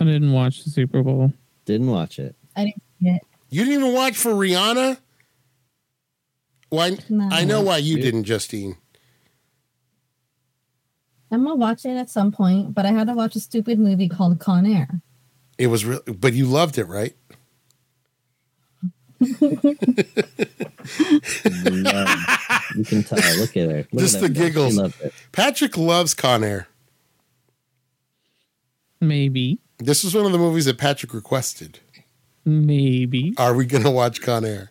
S3: I didn't watch the Super Bowl.
S4: Didn't watch it.
S5: I didn't see it.
S1: You didn't even watch for Rihanna. Why?
S5: No.
S1: I know why you
S4: Dude.
S1: didn't, Justine.
S5: I'm gonna watch it at some point, but I had to watch a stupid movie called Con Air.
S1: It was, real, but you loved it, right?
S4: Love- you can tell. Look at her. Look
S1: Just
S4: at
S1: the
S4: her.
S1: giggles.
S4: Loved it.
S1: Patrick loves Con Air.
S3: Maybe.
S1: This is one of the movies that Patrick requested.
S3: Maybe.
S1: Are we going to watch Con Air?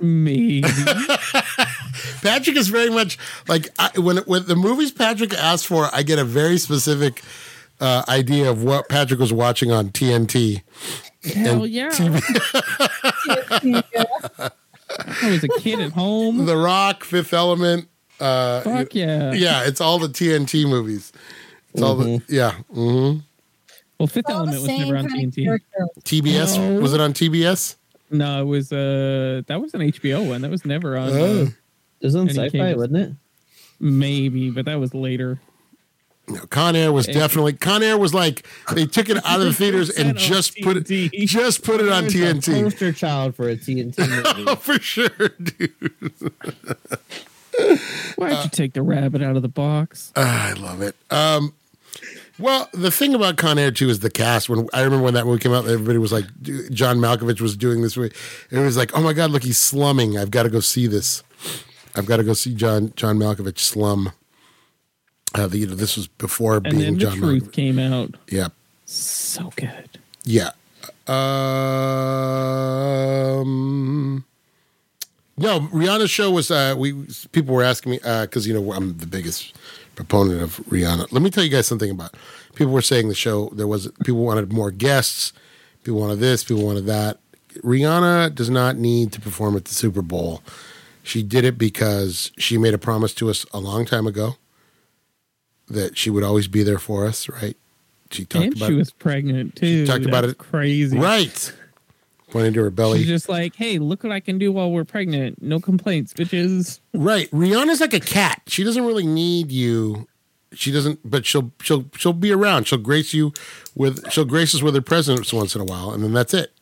S3: Maybe.
S1: Patrick is very much like I, when when the movies Patrick asks for, I get a very specific uh, idea of what Patrick was watching on TNT.
S3: Hell yeah. I was a kid at home.
S1: The Rock, Fifth Element. Uh,
S3: Fuck yeah.
S1: yeah, it's all the TNT movies. It's all the yeah. hmm
S3: Well, Fifth
S5: All
S3: Element was never on TNT.
S5: character.
S1: TBS
S3: No.
S1: was it on TBS?
S3: No, it was uh that was an HBO one. That was never on.
S1: Oh.
S3: Uh,
S4: It was on
S3: Any
S4: sci-fi,
S3: cables?
S4: wasn't it?
S3: maybe, but that was later.
S1: No, Con Air was
S3: Eh.
S1: definitely Con Air was like they took it out of the theaters and
S3: 100%
S1: just put it just put it on
S4: It was a
S1: TNT.
S4: Poster child for a TNT movie.
S1: Oh, for sure, dude.
S3: Why'd
S1: Uh,
S3: you take the rabbit out of the box?
S1: Ah, I love it. Um, well, the thing about Con Air too is the cast. When I remember when that movie came out, everybody was like, John Malkovich was doing this. Movie. It was like, oh my god, look, he's slumming. I've got to go see this. I've got to go see John John Malkovich slum. Uh, the, you know, this was before
S3: And then
S1: being
S3: the
S1: John
S3: truth
S1: Malkovich.
S3: came out.
S1: Yeah,
S3: So good.
S1: yeah. Um, no, Rihanna's show was. Uh, we people were asking me because you know I'm the biggest proponent of Rihanna. Let me tell you guys something about. People were saying the show there was people wanted more guests. People wanted this. People wanted that. Rihanna does not need to perform at the Super Bowl. She did it because she made a promise to us a long time ago that she would always be there for us. Right? She talked
S3: and
S1: about
S3: she
S1: it.
S3: was pregnant too.
S1: talked about it-
S3: Crazy.
S1: Right. Pointing to her belly.
S3: She's just like, hey, look what I can do while we're pregnant. No complaints, bitches.
S1: Right. Rihanna's like a cat. She doesn't really need you. She doesn't but she'll she'll she'll be around. She'll grace you with she'll grace us with her presence once in a while and then that's it.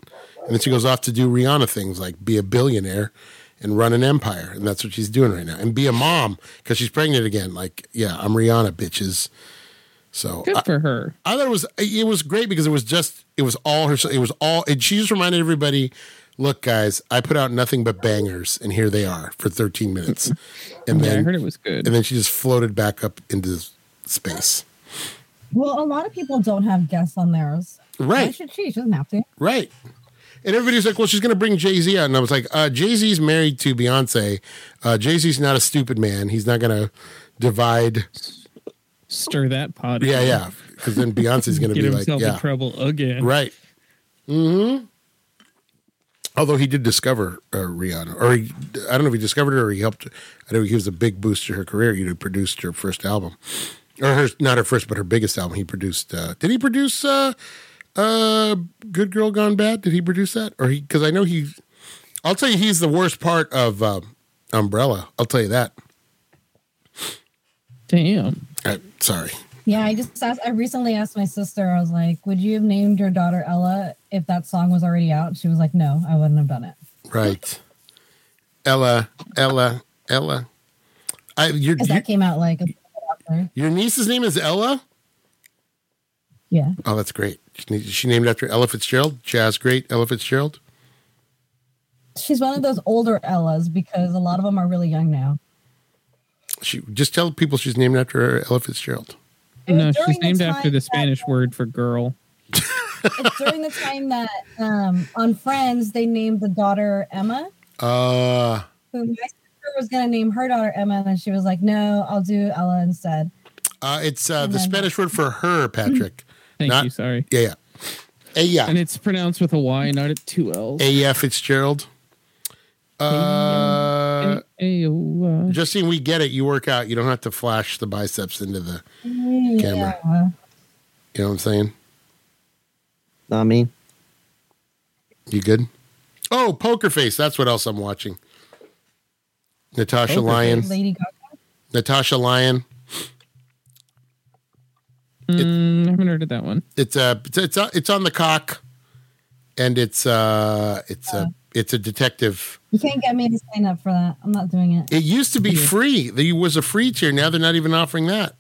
S1: And then she goes off to do Rihanna things like be a billionaire and run an empire. And that's what she's doing right now. And be a mom because she's pregnant again. Like, yeah, I'm Rihanna, bitches. So
S3: Good
S1: I,
S3: for her.
S1: I thought it was it was great because it was just it was all her it was all and she just reminded everybody, look guys, I put out nothing but bangers and here they are for 13 minutes. And
S3: Yeah, I heard it was good.
S1: and then she just floated back up into space.
S5: Well, a lot of people don't have guests on theirs. Why
S1: Right,
S5: should she? She doesn't have to.
S1: right. And everybody's like, well, she's going to bring Jay Z out. And I was like, uh, Jay Z's married to Beyonce. Uh, Jay Z's not a stupid man. He's not going to divide.
S3: Stir that pot.
S1: Yeah, yeah. Because then Beyonce's going to be like,
S3: himself
S1: yeah.
S3: in trouble again.
S1: Right. Hmm. Although he did discover uh, Rihanna, or he, I don't know if he discovered her or he helped. I know he was a big boost to her career. He produced her first album, or her not her first, but her biggest album. He produced. Uh, did he produce uh, uh, "Good Girl Gone Bad"? Did he produce that, or he? Because I know he. I'll tell you, he's the worst part of uh, Umbrella. I'll tell you that.
S3: Damn.
S1: I, sorry.
S5: Yeah, I just asked. I recently asked my sister. I was like, "Would you have named your daughter Ella if that song was already out?" She was like, "No, I wouldn't have done it."
S1: Right. Ella, Ella, Ella. I, your,
S5: Because
S1: your,
S5: that came out like, after.
S1: your niece's name is Ella?
S5: yeah.
S1: Oh, that's great. She, she named after Ella Fitzgerald, jazz great Ella Fitzgerald.
S5: She's one of those older Ellas because a lot of them are really young now.
S1: She just tell people she's named after Ella Fitzgerald.
S3: No, she's named
S5: time
S3: after the
S5: that-
S3: Spanish word for girl.
S5: It's during the time that um, on Friends they named the daughter Emma.
S1: Uh,
S5: Who my sister was gonna name her daughter Emma, and she was like, "No, I'll do Ella instead."
S1: uh it's uh, the
S5: then-
S1: Spanish word for her, Patrick.
S3: Thank
S1: Not-
S3: you. Sorry.
S1: Yeah, yeah. A yeah.
S3: And it's pronounced with a Y, not a two L's.
S1: A F Fitzgerald. Uh,
S3: A-O-Y.
S1: Justine, we get it. You work out. You don't have to flash the biceps into the. Camera. You know what I'm saying?
S4: Not me.
S1: You good? Oh, Poker Face. That's what else I'm watching. Natasha
S3: Poker
S1: Lyonne.
S5: Lady Gaga.
S1: Natasha Lyonne.
S3: Mm, I haven't heard of that one.
S1: It's uh it's it's, uh, it's on Peacock, and it's uh it's a it's a detective.
S5: You can't get me to sign up for that. I'm not doing it.
S1: It used to be free. There was a free tier. Now they're not even offering that.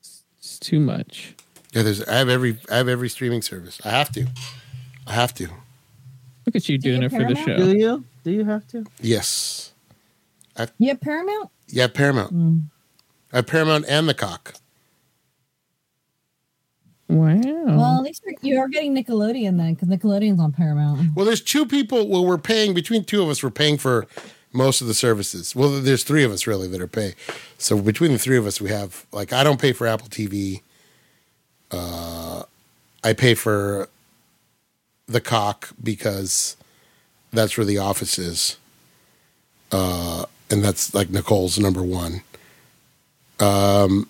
S3: It's too much.
S1: Yeah, there's I have every I have every streaming service. I have to. I have to.
S3: Look at you
S5: Do you
S3: doing it for the
S5: Paramount?
S3: show.
S4: Do you? Do you have to?
S1: Yes.
S5: You have Paramount?
S1: Yeah, Paramount.
S5: Mm.
S1: I have Paramount and Peacock.
S3: Wow.
S5: Well, at least you're, you're getting Nickelodeon then, because Nickelodeon's on Paramount.
S1: Well, there's two people. Well, we're paying between two of us. We're paying for most of the services. Well, there's three of us really that are paying. So between the three of us, we have like I don't pay for Apple TV. Uh, I pay for Peacock because that's where the office is, uh, and that's like Nicole's number one. Um,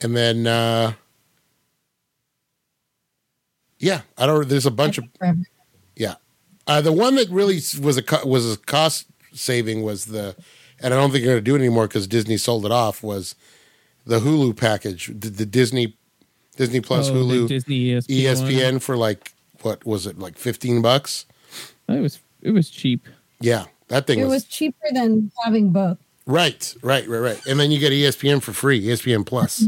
S1: and then uh, Yeah, I don't. There's a bunch of yeah. Uh, the one that really was a co- was a cost saving was the, and I don't think they're going to do it anymore because Disney sold it off. Was the Hulu package, the, the Disney Disney Plus
S3: Oh,
S1: Hulu
S3: Disney ESPN.
S1: ESPN for like what was it like fifteen bucks?
S3: It was it was cheap.
S1: Yeah, that thing
S5: It
S1: was,
S5: was cheaper than having both.
S1: right, right, right, right. And then you get ESPN for free, ESPN Plus.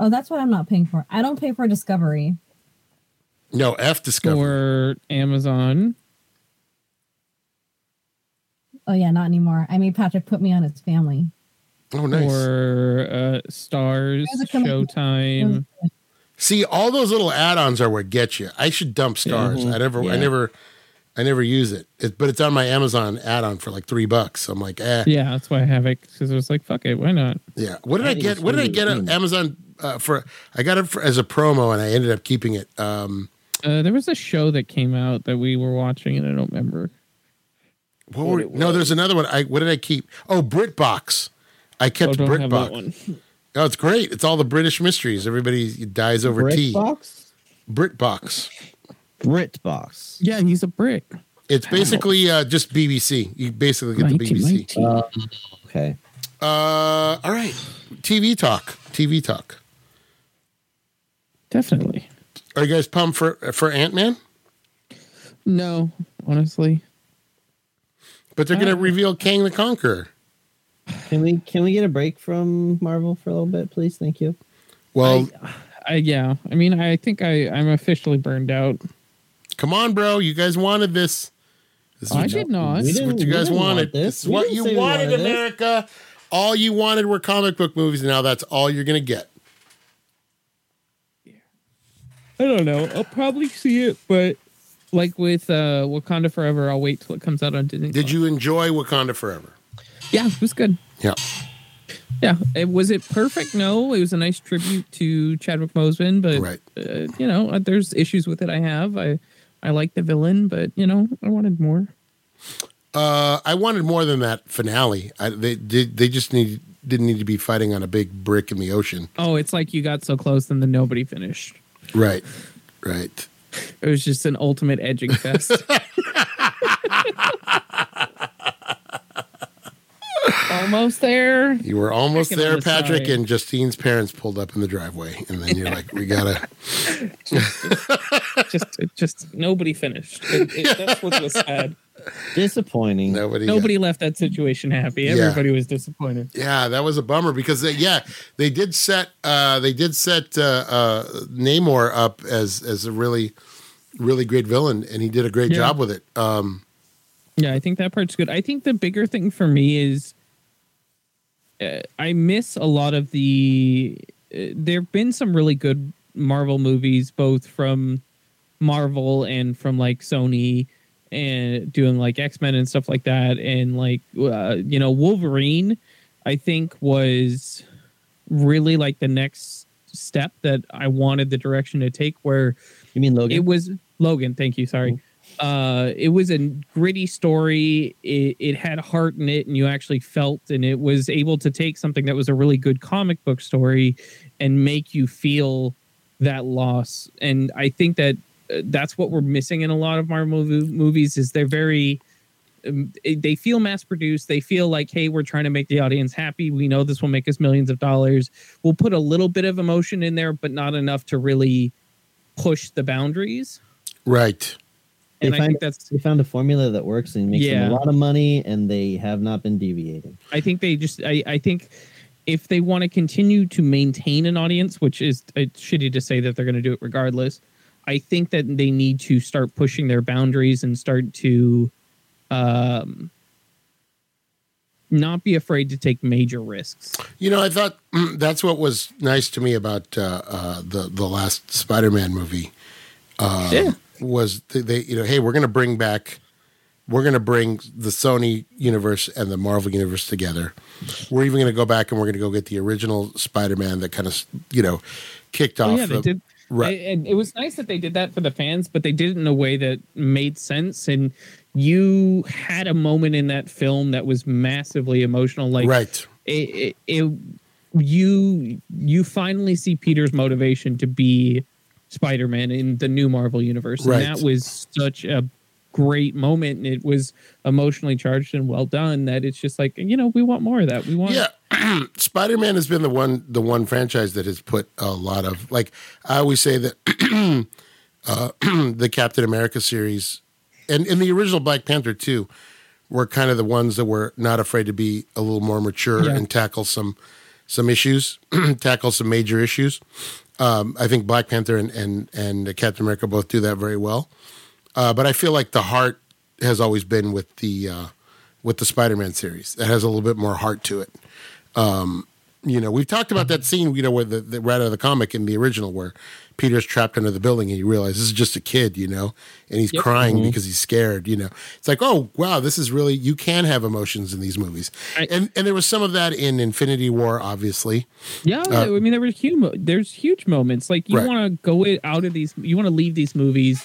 S5: Oh, that's what I'm not paying for. I don't pay for Discovery.
S1: No, F Discovery.
S3: Or Amazon.
S5: Oh yeah, not anymore. I made Patrick put me on his family.
S1: oh, nice.
S3: Or uh, Starz,
S5: There's a commitment.
S3: Showtime.
S1: See, all those little add-ons are what get you. I should dump Starz. I never, I never, I never use it. it. But it's on my Amazon add-on for like three bucks. I'm like, eh, yeah.
S3: Yeah, that's why I have it because it was like, fuck it, why not? Yeah.
S1: What did I,
S4: I
S1: get? What did I get on. Amazon uh, for? I got it for, as a promo, and I ended up keeping it. Um,
S3: Uh, there was a show that came out that we were watching, and I don't remember.
S1: what
S3: What
S1: were,
S3: it
S1: no, there's another one. I what did I keep? Oh, BritBox. I
S3: Oh,
S1: kept
S3: don't
S1: BritBox. Oh, it's great. It's all the British mysteries. Everybody dies over tea.
S4: Britbox?
S1: BritBox.
S4: Britbox.
S3: Yeah, he's a brick.
S1: It's basically uh, just BBC. You basically get the BBC.
S4: Uh, okay.
S1: Uh, all right. TV talk. TV talk.
S3: Definitely.
S1: Are you guys pumped for for Ant Man?
S3: No, honestly.
S1: But they're going to
S3: Uh,
S1: reveal Kang the Conqueror.
S4: Can we can we get a break from Marvel for a little bit, please? Thank you.
S1: Well,
S3: I yeah. I mean, I think I I'm officially burned out.
S1: come on, bro. You guys wanted this. This is
S3: I
S1: what,
S3: did not.
S1: this is what you guys
S4: didn't want
S1: wanted.
S4: this.
S1: This is
S4: We
S1: what you wanted,
S4: wanted.
S1: America. All you wanted were comic book movies, and now that's all you're going to get.
S3: I don't know. I'll probably see it, but like with uh Wakanda Forever, I'll wait till it comes out on Disney.
S1: Did you enjoy Wakanda Forever?
S3: Yeah, it was good.
S1: Yeah.
S3: Yeah, it was it perfect? No, it was a nice tribute to Chadwick Boseman, but
S1: Right.
S3: uh, you know, uh, there's issues with it. I have. I I like the villain, but you know, I wanted more.
S1: Uh, I wanted more than that finale. I, they did. They just need didn't need to be fighting on a big brick in the ocean.
S3: Oh, it's like you got so close and then nobody finished.
S1: Right. Right.
S3: It was just an ultimate edging fest. Almost there.
S1: You were almost
S3: Checking
S1: there,
S3: the
S1: Patrick,
S3: side.
S1: and Justine's parents pulled up in the driveway, and then you're like, "We gotta."
S3: Just, it just nobody finished. It, it, that's what was sad.
S4: Disappointing.
S1: Nobody.
S3: Nobody left that situation happy.
S1: Yeah.
S3: Everybody was disappointed.
S1: Yeah, that was a bummer because they, yeah, they did set uh, they did set uh, uh, Namor up as as a really really great villain, and he did a great
S3: Yeah.
S1: job with it. Um,
S3: Yeah, I think that part's good. I think the bigger thing for me is uh, I miss a lot of the. Uh, there have been some really good Marvel movies, both from Marvel and from like Sony, and doing like X Men and stuff like that. And like, uh, you know, Wolverine, I think was really like the next step that I wanted the direction to take, where
S4: You mean Logan?
S3: it was Logan. Thank you. Sorry. Uh, it was a gritty story. It, it had heart in it, and you actually felt, and it was able to take something that was a really good comic book story and make you feel that loss. And I think that uh, that's what we're missing in a lot of Marvel mov- movies. Is they're very um, they feel mass produced. They feel like, hey, we're trying to make the audience happy. We know this will make us millions of dollars. We'll put a little bit of emotion in there, but not enough to really push the boundaries.
S1: right.
S3: And
S4: They
S3: I
S4: find-
S3: think that's
S4: they found a formula that works and makes
S3: Yeah.
S4: them a lot of money, and they have not been deviating.
S3: I think they just I, I think if they want to continue to maintain an audience, which is it's shitty to say that they're going to do it regardless, I think that they need to start pushing their boundaries and start to um not be afraid to take major risks.
S1: You know, I thought mm, that's what was nice to me about uh, uh, the the last Spider-Man movie. Uh,
S3: Yeah.
S1: Was they, you know, hey, we're going to bring back, we're going to bring the Sony universe and the Marvel universe together. We're even going to go back and we're going to go get the original Spider-Man that kind of you know kicked oh, off.
S3: Oh, yeah, they
S1: the-
S3: did.
S1: Right.
S3: And it was nice that they did that for the fans, but they did it in a way that made sense. And you had a moment in that film that was massively emotional. Like,
S1: right.
S3: it, it, it you you finally see Peter's motivation to be Spider-Man in the new Marvel universe,
S1: Right.
S3: and that was such a great moment, and it was emotionally charged and well done. That it's just like you know we want more of that. We want
S1: Yeah, Spider Man has been the one the one franchise that has put a lot of like I always say that uh, the Captain America series and in the original Black Panther too were kind of the ones that were not afraid to be a little more mature
S3: Yeah.
S1: and tackle some some issues, tackle some major issues. Um, I think Black Panther and and and Captain America both do that very well. Uh, but I feel like the heart has always been with the uh, with the Spider-Man series. That has a little bit more heart to it. Um, you know, we've talked about that scene, you know, where the, the right out of the comic in the original, where Peter's trapped under the building and you realize this is just a kid, you know, and he's
S3: Yep.
S1: crying because he's scared. You know, it's like, oh wow, this is really you can have emotions in these movies,
S3: I-
S1: and and there was some of that in Infinity War, obviously.
S3: Yeah,
S1: Uh,
S3: I mean there were huge. There's huge moments. Like you
S1: Right.
S3: want to go out of these. You want to leave these movies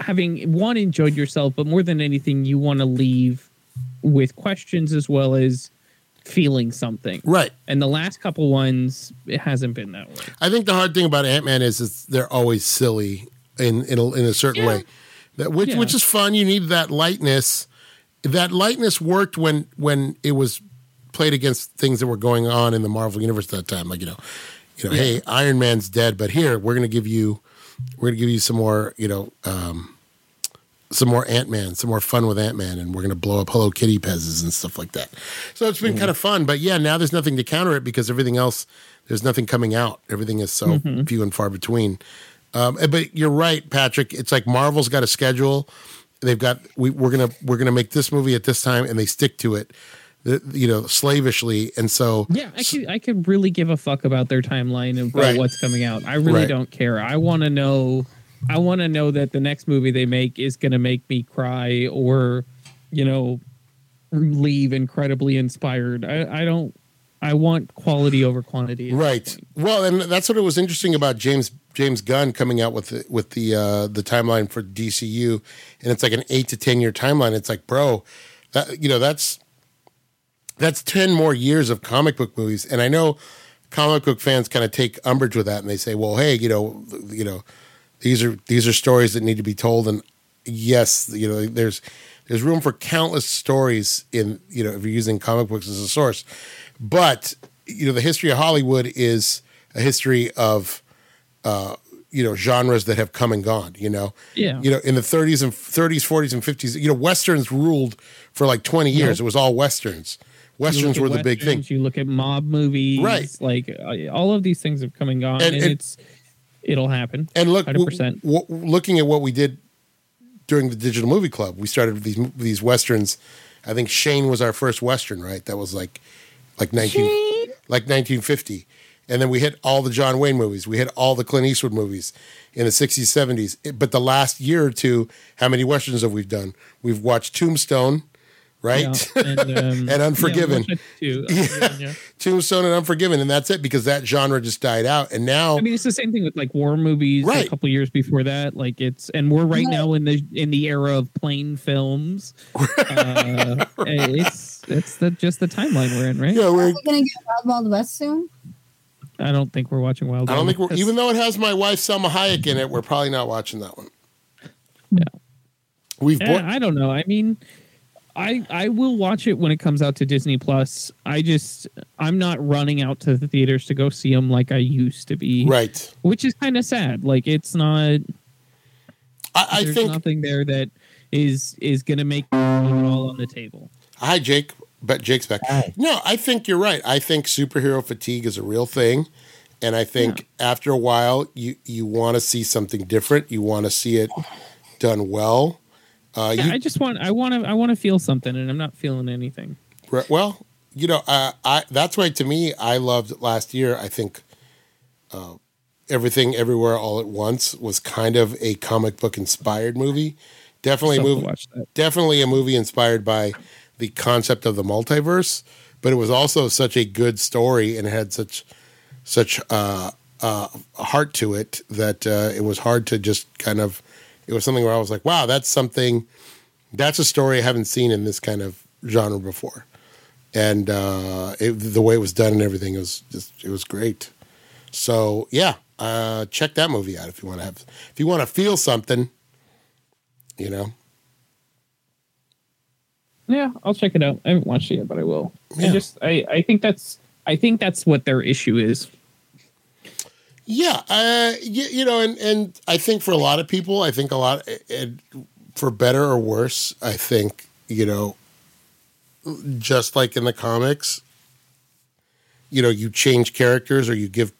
S3: having one enjoyed yourself, but more than anything, you want to leave with questions as well as feeling something.
S1: Right.
S3: And the last couple ones, it hasn't been that way.
S1: I think the hard thing about Ant Man is it's, they're always silly in in a, in a certain
S3: Yeah.
S1: way, that which
S3: Yeah.
S1: which is fun. You need that lightness. That lightness worked when when it was played against things that were going on in the Marvel universe at that time. Like you know, you know, hey, Iron Man's dead, but here we're going to give you we're going to give you some more, you know, um, some more Ant Man, some more fun with Ant Man, and we're going to blow up Hello Kitty pezzes and stuff like that. So it's been
S3: Mm-hmm.
S1: kind of fun, but yeah, now there's nothing to counter it because everything else, there's nothing coming out. Everything is so
S3: Mm-hmm.
S1: few and far between. Um, but you're right, Patrick. It's like Marvel's got a schedule. They've got we, we're gonna we're gonna make this movie at this time, and they stick to it, the- you know, slavishly. And so
S3: Yeah, I could I could really give a fuck about their timeline and
S1: Right.
S3: what's coming out. I really
S1: Right.
S3: don't care. I want to know. I want to know that the next movie they make is going to make me cry or, you know, leave incredibly inspired. I, I don't. I want quality over quantity.
S1: Right. Well, and that's what it was interesting about James James Gunn coming out with the, with the uh, the timeline for DCU, and it's like an eight to ten year timeline. It's like, bro, that you know that's that's ten more years of comic book movies, and I know comic book fans kind of take umbrage with that, and they say, well, hey, you know, you know, these are these are stories that need to be told, and yes, you know, there's there's room for countless stories in you know if you're using comic books as a source, but you know the history of Hollywood is a history of uh, you know genres that have come and gone. You know,
S3: Yeah.
S1: you know in the 30s and 30s, 40s, and 50s, you know westerns ruled for like 20 years. It was all westerns. Westerns were the big thing.
S3: You look at mob movies,
S1: Right.
S3: Like uh, all of these things have come and gone,
S1: And-
S3: and,
S1: and-
S3: it's it'll happen.
S1: And look,
S3: 100%.
S1: w- looking at what we did during the Digital Movie Club, we started these these westerns. I think Shane was our first western, right? That was like like nineteen like nineteen fifty, and then we hit all the John Wayne movies. We hit all the Clint Eastwood movies in the sixties, seventies. But the last year or two, how many westerns have we done? We've watched Tombstone, right?
S3: Yeah, and, um,
S1: And Unforgiven.
S3: Yeah, too. Unforgiven, yeah.
S1: Tombstone and Unforgiven, and that's it because that genre just died out. And now,
S3: I mean, it's the same thing with like war movies
S1: Right.
S3: a couple years before that. Like it's, and we're right now in the in the era of plane films. Uh, it's it's the just the timeline we're in, right?
S1: yeah,
S5: Are
S1: we're
S5: we gonna get Wild Wild West soon?
S3: I don't think we're watching Wild. West.
S1: I don't
S3: Wild
S1: think we're, even though it has my wife Salma Hayek in it, we're probably not watching that one.
S3: Yeah.
S1: We've
S3: Eh,
S1: bought,
S3: I don't know. I mean, I I will watch it when it comes out to Disney Plus. I just I'm not running out to the theaters to go see them like I used to be,
S1: right.
S3: which is kind of sad. Like it's not.
S1: I, I
S3: there's
S1: think.
S3: nothing there that is is going to make it all on the table.
S1: Hi, Jake. But Jake's back.
S4: Hi.
S1: No, I think you're right. I think superhero fatigue is a real thing, and I think after a while, you you want to see something different. You want to see it done well. Uh,
S3: Yeah,
S1: you,
S3: I just want I want to I want to feel something, and I'm not feeling anything.
S1: Right. Well, you know, uh, I that's why to me, I loved last year. I think uh, everything, everywhere, all at once was kind of a comic book inspired movie. Definitely a
S3: Still have to
S1: movie.
S3: watch that.
S1: Definitely a movie inspired by the concept of the multiverse, but it was also such a good story and it had such such uh, uh, heart to it that uh, it was hard to just kind of. It was something where I was like, "Wow, that's something." That's a story I haven't seen in this kind of genre before, and uh, it, the way it was done and everything was just it was great. So yeah, uh, check that movie out if you want to have if you want to feel something. You know,
S3: Yeah, I'll check it out. I haven't watched it yet, but I will.
S1: Yeah.
S3: I just I, I think that's I think that's what their issue is.
S1: Yeah, uh, you, you know, and and I think for a lot of people, I think a lot, and for better or worse, I think you know, just like in the comics, you know, you change characters or you give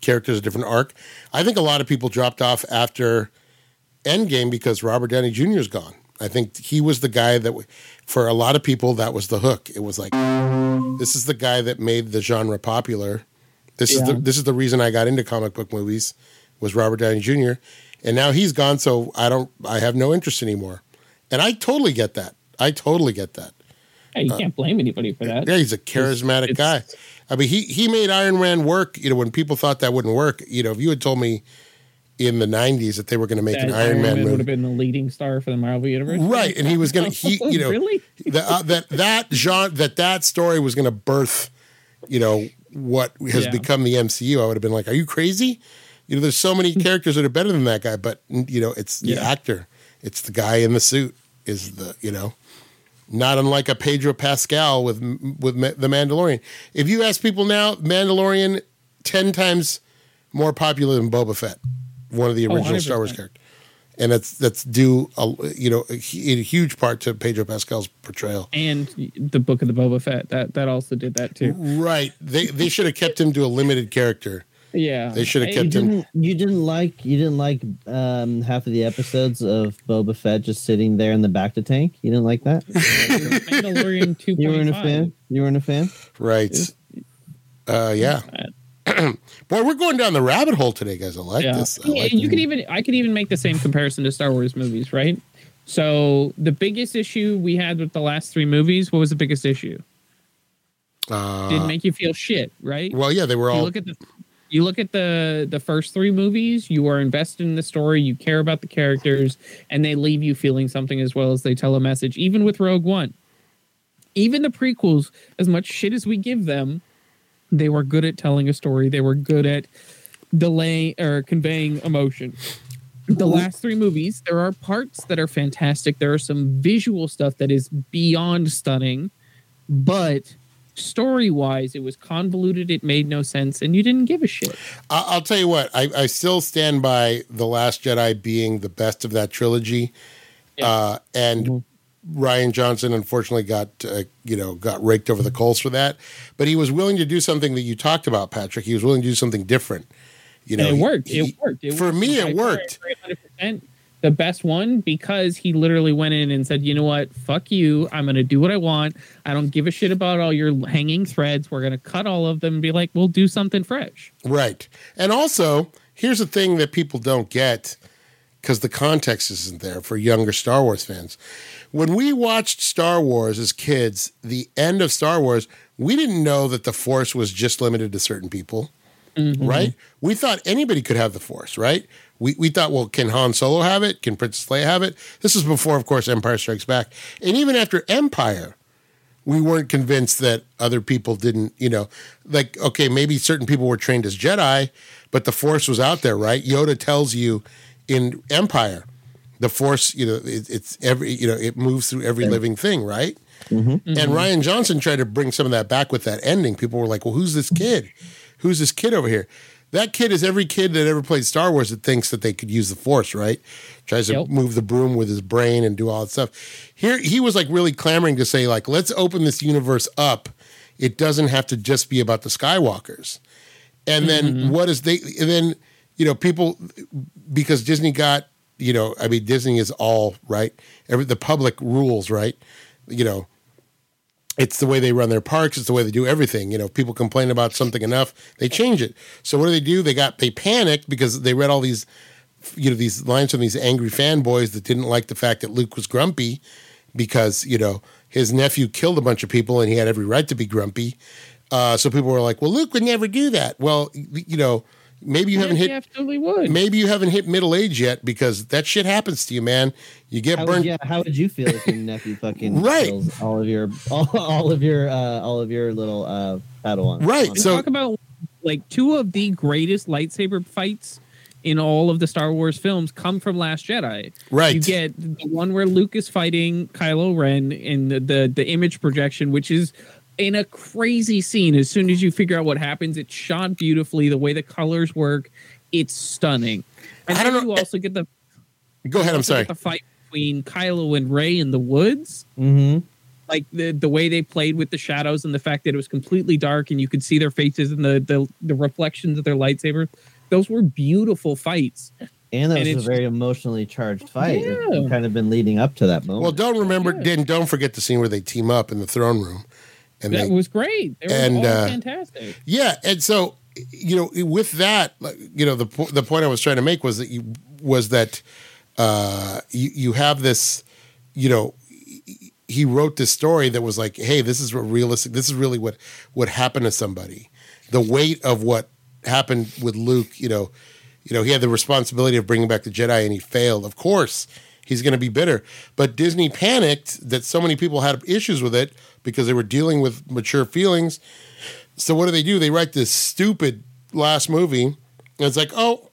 S1: characters a different arc. I think a lot of people dropped off after Endgame because Robert Downey Jr. is gone. I think he was the guy that, for a lot of people, that was the hook. It was like, this is the guy that made the genre popular. This is the this is the reason I got into comic book movies was Robert Downey Jr. And now he's gone, so I don't I have no interest anymore. And I totally get that. I totally get that.
S3: Hey, you can't blame anybody for that.
S1: Uh, Yeah, he's a charismatic
S3: it's-
S1: guy. I mean, he he made Iron Man work. You know, when people thought that wouldn't work, you know, if you had told me in the '90s that they were going to make an Iron, Man, movie would
S3: have been the leading star for the Marvel universe,
S1: right? And he was going to, he, you know,
S3: really?
S1: the, uh, that that genre that that story was going to birth, you know, what has
S3: Yeah.
S1: become the MCU. I would have been like, "Are you crazy?" You know, there's so many characters that are better than that guy, but you know, it's the
S3: Yeah.
S1: actor, it's the guy in the suit, is the you know, not unlike a Pedro Pascal with with the Mandalorian. If you ask people now, Mandalorian ten times more popular than Boba Fett, one of the
S3: Oh,
S1: original Star Wars
S3: 100%.
S1: characters, and that's that's due a, you know a, in a huge part to Pedro Pascal's portrayal.
S3: And the book of the Boba Fett that that also did that too.
S1: Right? They they should have kept him to a limited character.
S3: Yeah,
S1: They should have
S3: I-
S4: You
S1: kept him.
S4: didn't. You didn't like. You didn't like um, half of the episodes of Boba Fett just sitting there in the bacta tank. You didn't like that.
S3: Mandalorian two
S4: You weren't a fan. You weren't a fan.
S1: Right? Uh, yeah. Boy, we're going down the rabbit hole today, guys. I like
S3: Yeah,
S1: this. I like
S3: you
S1: it.
S3: could even I could even make the same comparison to Star Wars movies, right? So the biggest issue we had with the last three movies, what was the biggest issue?
S1: Uh,
S3: Didn't make you feel shit, right?
S1: well, yeah, they were
S3: you
S1: all
S3: look at the you look at the the first three movies you are invested in the story you care about the characters and they leave you feeling something as well as they tell a message even with rogue one even the prequels as much shit as we give them they were good at telling a story. They were good at delaying or conveying emotion. The last three movies there are parts that are fantastic. There are some visual stuff that is beyond stunning but story wise it was convoluted. It made no sense and you didn't give a shit.
S1: I'll tell you what. I, I still stand by the Last Jedi being the best of that trilogy, uh, and Rian Johnson unfortunately got uh, you know got raked over the coals for that. But he was willing to do something that you talked about, Patrick. He was willing to do something different. You know,
S3: and it worked.
S1: he-
S3: it worked. It
S1: for
S3: was
S1: me, it worked.
S3: and 100% The best one because he literally went in and said, "You know what? Fuck you. I'm going to do what I want. I don't give a shit about all your hanging threads. We're going to cut all of them and be like, we'll do something fresh."
S1: Right. And also, here's the thing that people don't get because the context isn't there for younger Star Wars fans. When we watched Star Wars as kids, the end of Star Wars, we didn't know that the Force was just limited to certain people, mm-hmm. right? We thought anybody could have the Force, right? We, we thought, well, can Han Solo have it? Can Princess Leia have it? This is before, of course, Empire Strikes Back. And even after Empire, we weren't convinced that other people didn't, you know, like, okay, maybe certain people were trained as Jedi, but the Force was out there, right? Yoda tells you in Empire, the Force, you know, it, it's every, you know, it moves through every living thing, right? Mm-hmm. Mm-hmm. And Rian Johnson tried to bring some of that back with that ending. People were like, well, who's this kid? Who's this kid over here? That kid is every kid that ever played Star Wars that thinks that they could use the Force, right? Tries to
S3: Yep.
S1: move the broom with his brain and do all that stuff. Here, he was like really clamoring to say, like, let's open this universe up. It doesn't have to just be about the Skywalkers. And then mm-hmm. what is they? And then you know, people because Disney got you know, I mean, Disney is all right. Every the public rules, right? You know, it's the way they run their parks. It's the way they do everything. You know, if people complain about something enough, they change it. So what do they do? They got they panicked because they read all these, you know, these lines from these angry fanboys that didn't like the fact that Luke was grumpy because you know his nephew killed a bunch of people and he had every right to be grumpy. Uh, so people were like, "Well, Luke would never do that." Well, you know, maybe you haven't hit
S3: absolutely would.
S1: maybe you haven't hit middle age yet because that shit happens to you, man. You get
S4: How
S1: burned.
S4: would, yeah, how would you feel if your nephew fucking
S1: Right.
S4: kills all of your all, all of your uh, all of your little uh, Padawans?
S1: Right,
S4: On-
S1: so-
S3: talk about like two of the greatest lightsaber fights in all of the Star Wars films come from Last Jedi.
S1: Right.
S3: You get the one where Luke is fighting Kylo Ren in the, the the image projection, which is in a crazy scene. As soon as you figure out what happens, it's shot beautifully. The way the colors work, it's stunning. And
S1: I don't
S3: then
S1: know-
S3: you also get the
S1: Go ahead. I'm sorry.
S3: the fight between Kylo and Rey in the woods
S4: Mm-hmm.
S3: like the the way they played with the shadows and the fact that it was completely dark and you could see their faces and the the, the reflections of their lightsaber those were beautiful fights
S4: And that
S3: And
S4: was a very emotionally charged fight. It
S3: Yeah.
S4: kind of been leading up to that moment.
S1: Well, don't remember.
S3: Yeah.
S1: Then don't forget the scene where they team up in the throne room, and
S3: that
S1: they
S3: was great they were
S1: and,
S3: all
S1: uh,
S3: fantastic
S1: Yeah, and so you know, with that, you know, the the point I was trying to make was that you was that uh, you you have this, you know, he wrote this story that was like, hey, this is what realistic. This is really what what happened to somebody. The weight of what happened with Luke, you know, you know, he had the responsibility of bringing back the Jedi, and he failed. Of course, he's going to be bitter. But Disney panicked that so many people had issues with it because they were dealing with mature feelings. So what do they do? They write this stupid last movie, and it's like, oh,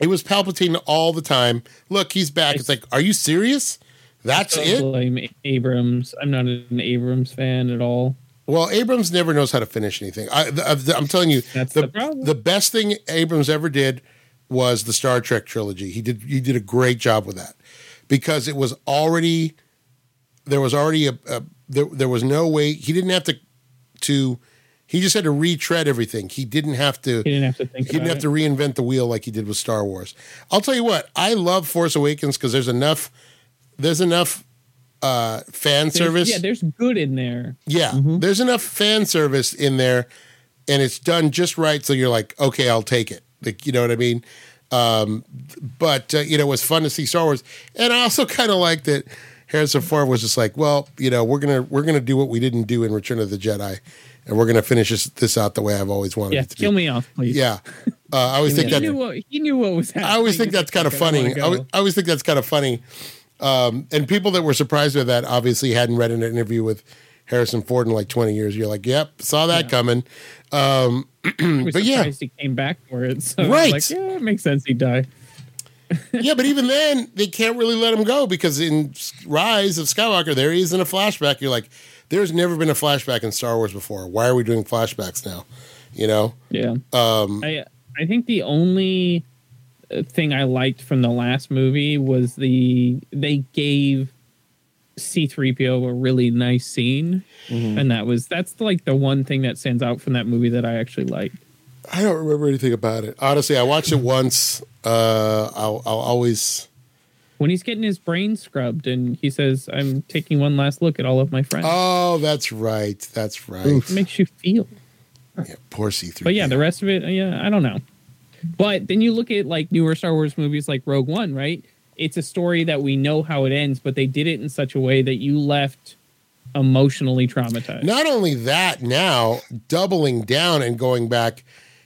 S1: it was Palpatine all the time. Look, he's back. It's like, are you serious? That's
S3: Don't
S1: it.
S3: blame abrams i'm not an abrams fan at all
S1: Well, Abrams never knows how to finish anything. I, am telling you,
S3: That's
S1: the,
S3: the problem.
S1: the best thing Abrams ever did was the Star Trek trilogy. He did he did a great job with that because it was already there was already a, a there, there was no way he didn't have to to he just had to retread everything. He didn't have to
S3: he didn't have to think
S1: he didn't have to reinvent the wheel like he did with Star Wars. I'll tell you what, I love Force Awakens because there's enough there's enough uh fan.
S3: There's-
S1: service.
S3: yeah there's good in there
S1: Yeah, there's enough fan service in there, and it's done just right. So you're like, okay, I'll take it. Like, you know what I mean? Um, but uh, you know, it was fun to see Star Wars, and I also kind of like that Harrison Ford was just like, well, you know, we're gonna we're gonna do what we didn't do in Return of the Jedi, and we're gonna finish this, this out the way I've always wanted
S3: yeah
S1: it to
S3: kill
S1: be.
S3: me off please
S1: Yeah, uh, I always think
S3: he
S1: that
S3: knew what he knew what was happening
S1: I always think that's kind of
S3: He's like, I
S1: funny. I always. I always think that's kind of funny. Um, and people that were surprised by that obviously hadn't read an interview with Harrison Ford in like 20 years. You're like, yep, saw that
S3: Yeah.
S1: coming. Um, but yeah.
S3: he came back for it. So
S1: Right.
S3: like, yeah, it makes sense he'd die.
S1: Yeah, but even then, they can't really let him go because in Rise of Skywalker, there he is in a flashback. You're like, there's never been a flashback in Star Wars before. Why are we doing flashbacks now? You know?
S3: Yeah.
S1: Um,
S3: I I think the only uh, thing I liked from the last movie was the they gave C3PO a really nice scene. And that was that's like the one thing that stands out from that movie that I actually liked.
S1: I don't remember anything about it. Honestly, I watched it once. Uh, I'll, I'll always.
S3: When he's getting his brain scrubbed and he says, I'm taking one last look at all of my friends.
S1: Oh, that's right. That's right.
S3: it makes you feel.
S1: Yeah, poor C3.
S3: But yeah, the rest of it, uh, yeah, I don't know. But then you look at like newer Star Wars movies like Rogue One, right? It's a story that we know how it ends, but they did it in such a way that you left emotionally traumatized.
S1: Not only that, now doubling down and going back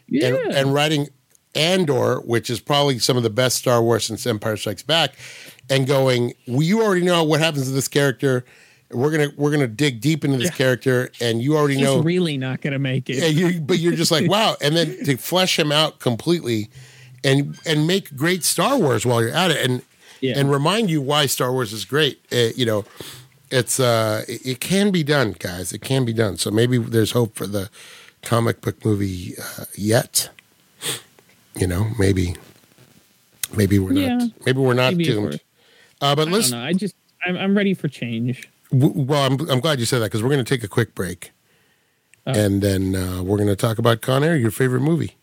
S3: yeah.
S1: and, and writing Andor, which is probably some of the best Star Wars since Empire Strikes Back, and going, well, you already know what happens to this character. We're gonna we're gonna dig deep into this
S3: Yeah.
S1: character, and you already
S3: He's
S1: know.
S3: really not going to make it.
S1: Yeah, you, but you're just like wow, and then to flesh him out completely, and and make great Star Wars while you're at it, and
S3: Yeah.
S1: and remind you why Star Wars is great. Uh, you know, it's uh, it, it can be done, guys. It can be done. So maybe there's hope for the comic book movie uh, yet. You know, maybe maybe we're
S3: Yeah.
S1: not maybe we're not
S3: Maybe
S1: doomed. Uh, but
S3: I don't
S1: let's
S3: know. I just I'm, I'm ready for change.
S1: W- Well, I'm, I'm glad you said that because we're going to take a quick break.
S3: Oh.
S1: And then uh, we're going to talk about Con Air, your favorite movie.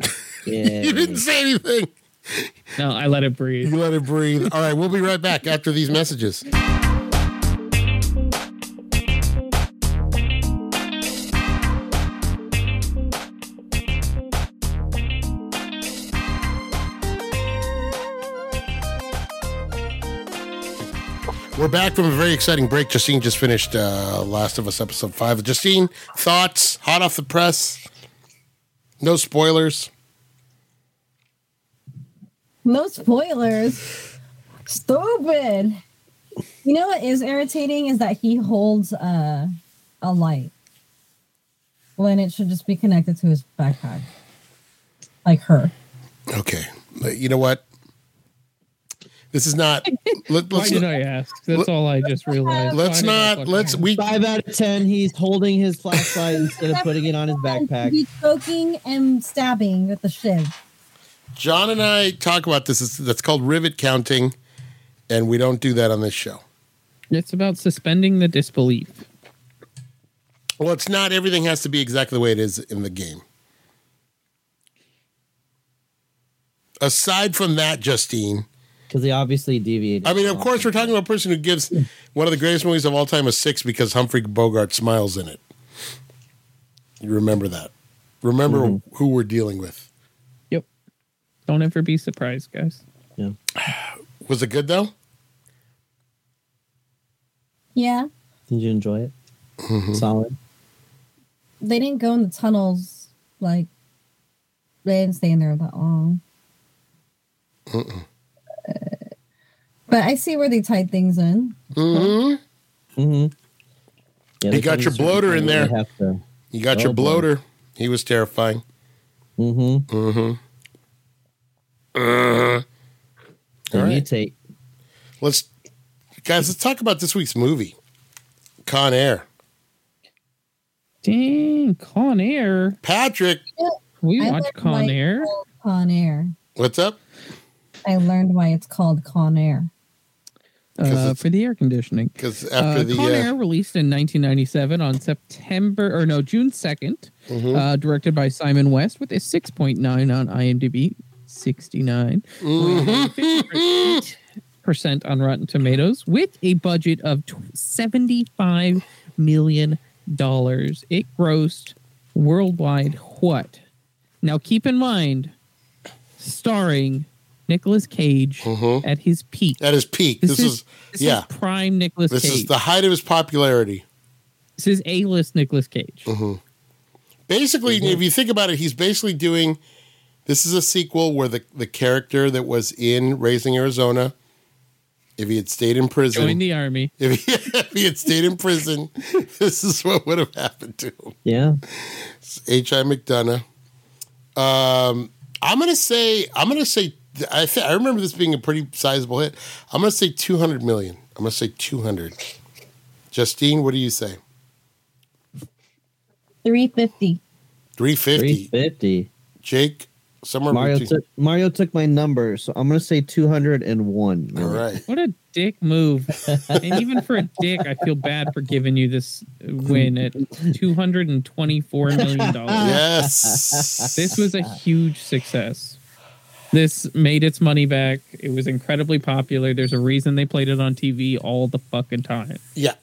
S1: You didn't say anything.
S3: No, I let it breathe.
S1: You let it breathe. All right, we'll be right back after these messages. We're back from a very exciting break. Justine just finished uh, Last of Us episode five. Justine, thoughts? Hot off the press? No spoilers.
S5: No spoilers. Stupid. You know what is irritating is that he holds uh, a light. when it should just be connected to his backpack, like her.
S1: Okay, you know what? This is not. Let,
S3: Why
S1: let's
S3: did I ask? That's all I just realized.
S1: let's
S3: Why
S1: not. Let's we.
S4: Five out of ten. He's holding his flashlight instead of putting it on his backpack.
S5: He's choking and stabbing with the shiv.
S1: John and I talk about this. It's, that's called rivet counting, and we don't do that on this show.
S3: It's about suspending the disbelief.
S1: Well, it's not. Everything has to be exactly the way it is in the game. Aside from that, Justine,
S4: Because they obviously deviated.
S1: I mean, of course, we're talking about a person who gives one of the greatest movies of all time a six because Humphrey Bogart smiles in it. You remember that. Remember who we're dealing with.
S3: Yep. Don't ever be surprised, guys.
S4: Yeah.
S1: Was it good though?
S5: Yeah,
S4: Did you enjoy it?
S1: Mm-hmm.
S4: Solid.
S5: they didn't go in the tunnels like they didn't stay in there that long. Uh, but I see where they tied things in.
S1: Mm-hmm.
S4: Mm-hmm. Yeah,
S1: You got your bloater in there.
S4: To.
S1: You got your
S4: Oh, boy.
S1: bloater. He was terrifying.
S4: Mm-hmm.
S1: Mm-hmm. Uh, all right.
S4: Mutate.
S1: Let's guys, let's talk about this week's movie. Con Air.
S3: Dang, Con Air.
S1: Patrick,
S3: We
S5: I
S3: watch Con Air.
S5: Con Air.
S1: what's up?
S5: I learned why it's called Con Air.
S3: Uh, for the air conditioning.
S1: Because after
S3: Uh,
S1: the
S3: Con Air
S1: uh,
S3: released in 1997 on September or no June 2nd,
S1: mhm.
S3: uh, directed by Simon West with a 6.9 on IMDb, 69
S1: Mhm.
S3: percent on Rotten Tomatoes with a budget of 75 million dollars. It grossed worldwide what? Now keep in mind, starring Nicolas Cage
S1: Mhm.
S3: at his peak.
S1: at his peak.
S3: This,
S1: This,
S3: is,
S1: is,
S3: this
S1: yeah.
S3: is prime Nicolas Cage.
S1: This
S3: Cage.
S1: is the height of his popularity.
S3: this is A-list Nicolas Cage.
S1: Basically,
S3: Mm-hmm.
S1: if you think about it, he's basically doing this is a sequel where the, the character that was in Raising Arizona, if he had stayed in prison,
S3: Join the army.
S1: if, he, if he had stayed in prison, this is what would have happened to him.
S4: Yeah.
S1: H.I. McDonough. Um, I'm gonna say I'm gonna say I th- I remember this being a pretty sizable hit. I'm gonna say 200 million. I'm gonna say 200. Justine, what do you say?
S5: 350.
S1: 350.
S4: 350.
S1: Jake, somewhere
S4: Mario
S1: between.
S4: took Mario took my number, so I'm gonna say 201.
S1: All right.
S3: What a dick move. and even for a dick, I feel bad for giving you this win at $224 million.
S1: Yes.
S3: This was a huge success. This made its money back. It was incredibly popular. There's a reason they played it on TV all the fucking time.
S1: yeah.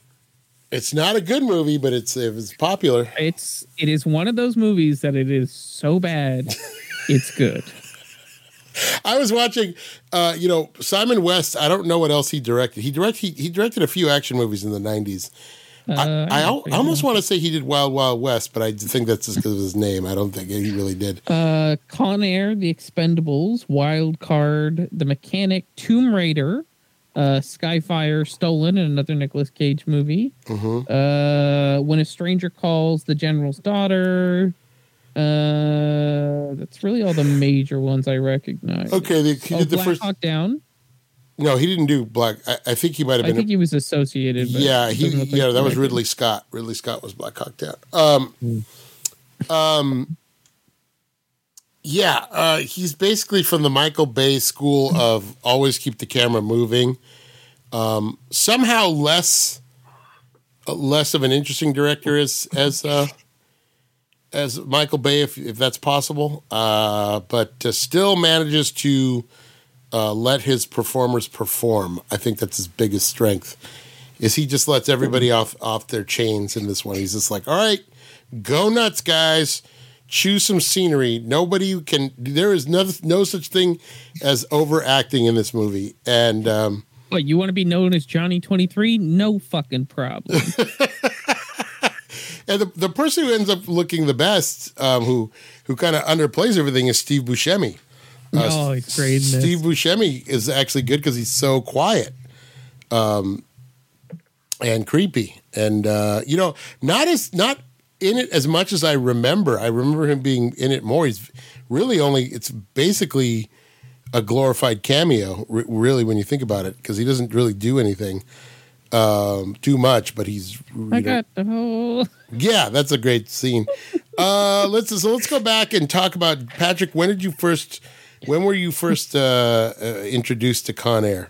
S1: It's not a good movie, but it's it was popular.
S3: It's it is one of those movies that it is so bad, it's good.
S1: I was watching, uh, you know, Simon West. I don't know what else he directed. He directed he, he directed a few action movies in the '90s.
S3: Uh,
S1: I, I, I almost want to say he did Wild Wild West, but I think that's just because of his name. I don't think he really did.
S3: Uh, Con Air, The Expendables, Wild Card, The Mechanic, Tomb Raider, uh, Skyfire, Stolen, and another Nicolas Cage movie.
S1: Mhm.
S3: Uh, When a Stranger Calls, The General's Daughter. Uh, that's really all the major ones I recognize.
S1: Okay, the, he
S3: Oh,
S1: did the
S3: Black
S1: first.
S3: Hawk Down.
S1: No, he didn't do Black. I, I think he might have been.
S3: I think he was associated. But
S1: yeah, he
S3: like
S1: yeah that was. Ridley Scott. Ridley Scott was Black Hawk Down. Um, um, yeah, uh, he's basically from the Michael Bay school of always keep the camera moving. Um, somehow less uh, less of an interesting director as as uh, as Michael Bay, if if that's possible, uh, but uh, still manages to uh, let his performers perform. I think that's his biggest strength. Is he just lets everybody off off their chains in this one? He's just like, all right, go nuts, guys. Choose some scenery. Nobody can. There is no no such thing as overacting in this movie, and um,
S3: What you want to be known as Johnny Twenty Three? No fucking problem.
S1: and the, the person who ends up looking the best, um, who who kind of underplays everything, is Steve Buscemi.
S3: Oh, he's great.
S1: Steve Buscemi is actually good because he's so quiet, um, and creepy, and uh, you know, not as not in it as much as I remember. I remember him being in it more. He's really only. It's basically a glorified cameo, r- really, when you think about it, because he doesn't really do anything um, too much. But he's
S3: I
S1: know-
S3: got the whole.
S1: yeah, that's a great scene. Uh, let's so let's go back and talk about Patrick. When did you first? When were you first uh, uh, introduced to Con Air?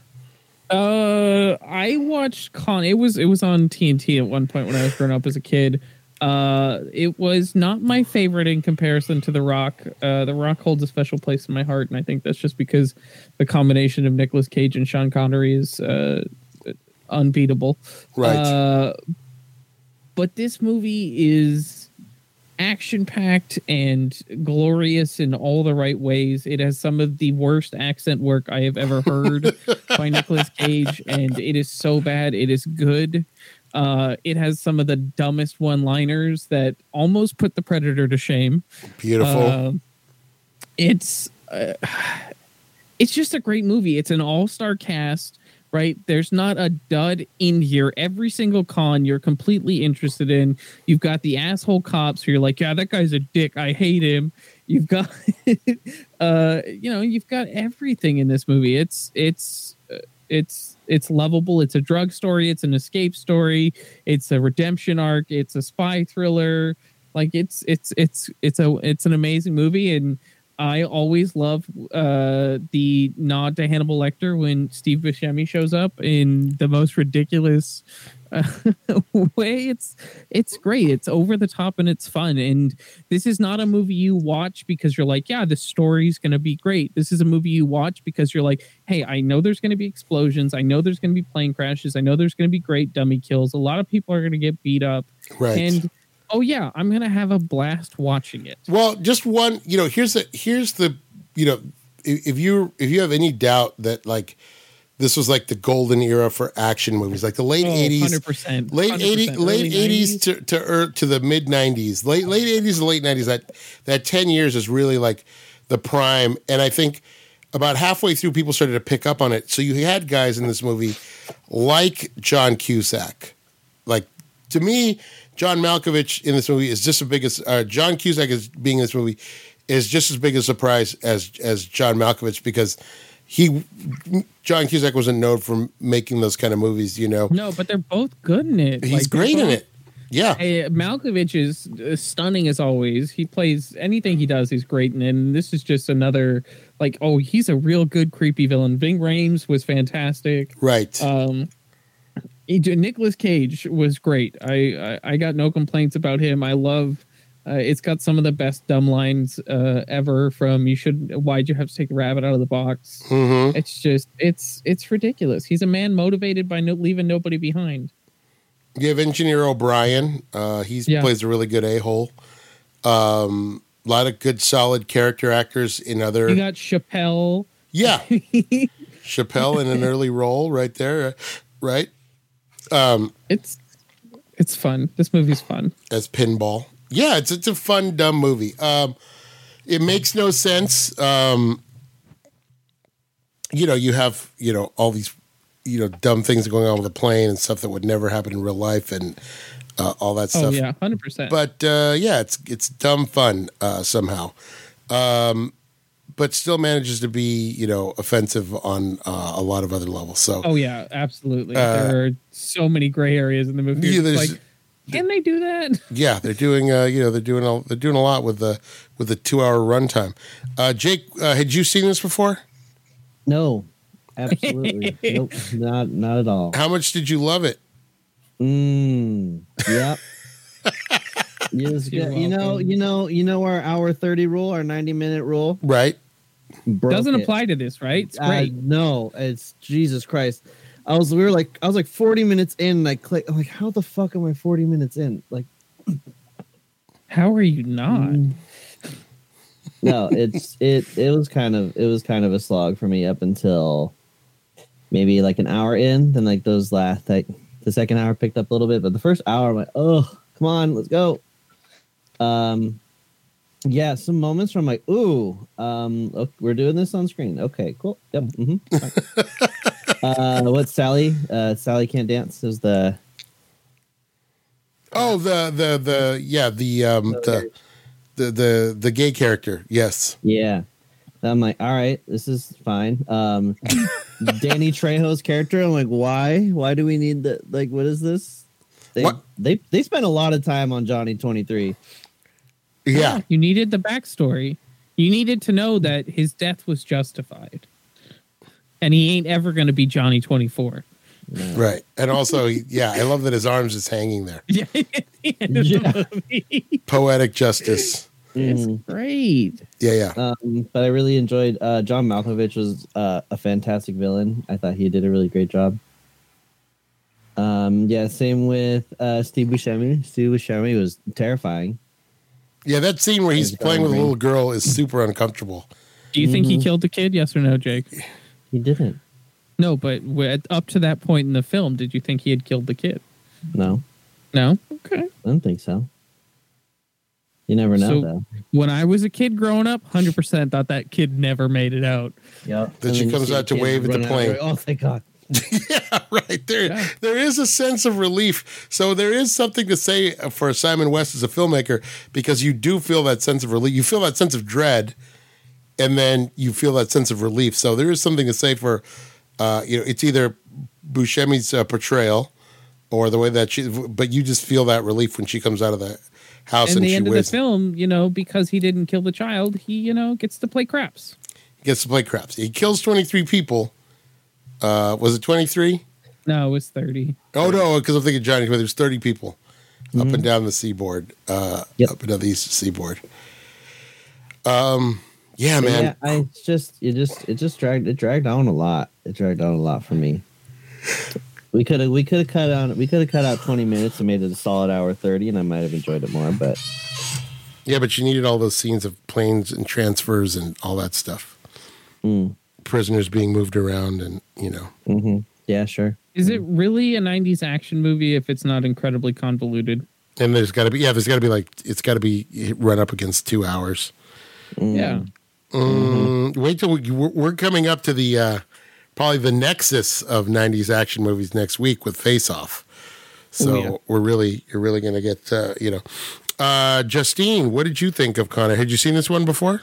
S3: Uh, I watched Con. It was it was on TNT at one point when I was growing up as a kid. Uh, it was not my favorite in comparison to The Rock. Uh, The Rock holds a special place in my heart, and I think that's just because the combination of Nicolas Cage and Sean Connery is uh, unbeatable.
S1: Right.
S3: Uh, but this movie is action packed and glorious in all the right ways. It has some of the worst accent work I have ever heard by Nicolas Cage, and it is so bad. It is good. Uh, it has some of the dumbest one liners that almost put the Predator to shame.
S1: Beautiful.
S3: Um, it's uh, it's just a great movie. It's an all star cast, right? There's not a dud in here. Every single con you're completely interested in. You've got the asshole cops who you're like, yeah, that guy's a dick. I hate him. You've got, uh, you know, you've got everything in this movie. It's it's uh, it's it's lovable. It's a drug story. It's an escape story. It's a redemption arc. It's a spy thriller. Like it's it's it's it's a it's an amazing movie, and I always love uh, the nod to Hannibal Lecter when Steve Buscemi shows up in the most ridiculous uh, way. It's it's great. It's over the top and it's fun. And this is not a movie you watch because you're like, yeah, the story's going to be great. This is a movie you watch because you're like, hey, I know there's going to be explosions. I know there's going to be plane crashes. I know there's going to be great dummy kills. A lot of people are going to get beat up.
S1: right.
S3: And oh yeah, I'm to have a blast watching it.
S1: Well, just one. You know, here's the here's the you know if, you if you have any doubt that like this was like the golden era for action movies, like the late
S3: Oh,
S1: eighties,
S3: 100%,
S1: late 80,
S3: 100%,
S1: late eighties to to, er, to the mid nineties, late late eighties to late nineties. That that ten years is really like the prime, and I think about halfway through, people started to pick up on it. So you had guys in this movie like John Cusack, like to me, John Malkovich in this movie is just as big as uh, John Cusack is being in this movie is just as big a surprise as as John Malkovich because he John Cusack wasn't known for making those kind of movies, you know.
S3: No, but they're both good in it.
S1: He's
S3: Like,
S1: great in it. Yeah.
S3: Hey, Malkovich is uh, stunning as always. He plays anything he does. He's great in it. And this is just another like, oh, he's a real good creepy villain. Ving Rhames was fantastic.
S1: Right.
S3: Um, Nicolas Cage was great. I, I I got no complaints about him. I love. Uh, it's got some of the best dumb lines uh, ever. From you should. Why'd you have to take a rabbit out of the box?
S1: hmm
S3: It's just it's it's ridiculous. He's a man motivated by no, leaving nobody behind.
S1: You have Engineer O'Brien. Uh, he
S3: Yeah.
S1: plays a really good a hole. Um, a lot of good, solid character actors in other.
S3: You got Chappelle.
S1: yeah, Chappelle in an early role right there, uh, right um,
S3: It's it's fun. This movie's fun.
S1: as Pinball. Yeah, it's it's a fun, dumb movie. Um, it makes no sense. Um, you know, you have you know all these you know dumb things going on with a plane and stuff that would never happen in real life and uh, all that
S3: Oh
S1: stuff.
S3: yeah, hundred percent.
S1: but uh, yeah, it's it's dumb fun uh, somehow, um, but still manages to be you know offensive on uh, a lot of other levels. So
S3: Oh yeah, absolutely.
S1: Uh,
S3: there are so many gray areas in the movie.
S1: Yeah,
S3: like, can they do that?
S1: yeah, they're doing uh, you know they're doing a, they're doing a lot with the with the two hour runtime. Uh, Jake, uh, had you seen this before?
S4: No, absolutely. nope, not not at all.
S1: How much did you love it?
S4: Mm, yep. Yes,
S3: You're
S4: know, you know, you know our hour thirty rule, our ninety minute rule.
S1: Right?
S3: Doesn't
S4: it.
S3: apply to this, right? It's
S4: Uh,
S3: great.
S4: no, it's Jesus Christ. I was we were like I was like forty minutes in, and I click. I'm like, how the fuck am I forty minutes in? Like,
S3: How are you not?
S4: Mm. no, it's it. It was kind of it was kind of a slog for me up until maybe like an hour in. Then like those last like the second hour picked up a little bit, but the first hour I'm like, oh, come on, let's go. Um, yeah, some moments where I'm like, ooh, um, okay, we're doing this on screen. Okay, cool. Yep. hmm uh, what's Sally? Uh, Sally can't dance is the
S1: Oh, the the the yeah the um the the the the gay character. Yes.
S4: Yeah. I'm like, all right, this is fine. Um, Danny Trejo's character. I'm like, why? Why do we need that? Like, what is this? They
S1: What?
S4: they they spent a lot of time on Johnny 23.
S1: Yeah.
S3: You needed the backstory. You needed to know that his death was justified. And he ain't ever going to be Johnny 24.
S1: Right. And also, yeah, I love that his arms is hanging there.
S3: Yeah. the end the
S4: Yeah.
S1: Poetic justice.
S3: It's
S4: Mhm.
S3: great.
S1: Yeah, yeah.
S4: Um, but I really enjoyed uh, John Malkovich was uh, a fantastic villain. I thought he did a really great job. Um, yeah, same with uh, Steve Buscemi. Steve Buscemi was terrifying.
S1: Yeah, that scene where he's
S4: He's
S1: playing with a little girl is super uncomfortable.
S3: Do you think he
S4: Mhm.
S3: killed the kid? Yes or no, Jake?
S4: He didn't.
S3: No, but up to that point in the film, did you think he had killed the kid?
S4: No,
S3: No. Okay.
S4: I don't think so. You never know,
S3: So-
S4: though.
S3: When I was a kid growing up, hundred percent thought that kid never made it out.
S4: Yep.
S1: Then she comes out to wave at the plane.
S4: Oh, thank God.
S1: yeah, right. There,
S3: Yeah.
S1: there is a sense of relief. So there is something to say for Simon West as a filmmaker because you do feel that sense of relief. You feel that sense of dread, and then you feel that sense of relief. So there is something to say for, uh, you know, it's either Buscemi's uh, portrayal or the way that she, but you just feel that relief when she comes out of that house
S3: and
S1: and,
S3: the
S1: she
S3: end of the film, you know, because he didn't kill the child, he, you know, gets to play craps.
S1: He gets to play craps. He kills twenty three people. Uh, was it twenty three?
S3: No, it was thirty.
S1: Oh no, because I'm thinking Johnny. There's 30 people up and down the seaboard, uh,
S4: Yep.
S1: up and down the east seaboard. Um, yeah, man.
S4: Yeah, I it's just it just it just dragged it dragged on a lot. It dragged on a lot for me. We could have we could have cut on we could have cut out twenty minutes and made it a solid hour thirty, and I might have enjoyed it more. But
S1: Yeah, but you needed all those scenes of planes and transfers and all that stuff.
S4: mm,
S1: Prisoners being moved around, and you know,
S4: hmm yeah, sure.
S3: Is it really a '90s action movie if it's not incredibly convoluted?
S1: and there's got to be yeah, there's got to be like it's got to be run up against two hours.
S4: Mm.
S3: Yeah.
S1: Mm, wait till we, we're we're coming up to the uh, probably the nexus of '90s action movies next week with Face Off. So
S3: Oh, yeah.
S1: we're really you're really going to get uh, you know. Uh, Justine, what did you think of Con Air? Had you seen this one before?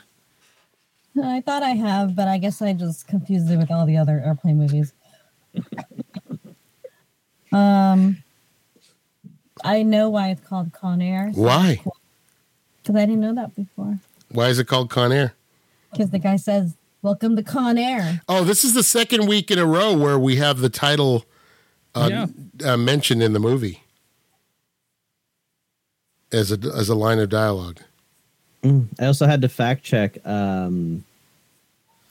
S5: I thought I have, but I guess I just confused it with all the other airplane movies. um, I know why it's called Con Air
S1: Why?
S5: because I didn't know that before.
S1: Why is it called Con Air?
S5: Because the guy says, "Welcome to Con Air."
S1: Oh, this is the second week in a row where we have the title uh,
S3: Yeah.
S1: uh, mentioned in the movie as a as a line of dialogue.
S4: Mm. I also had to fact check. Um,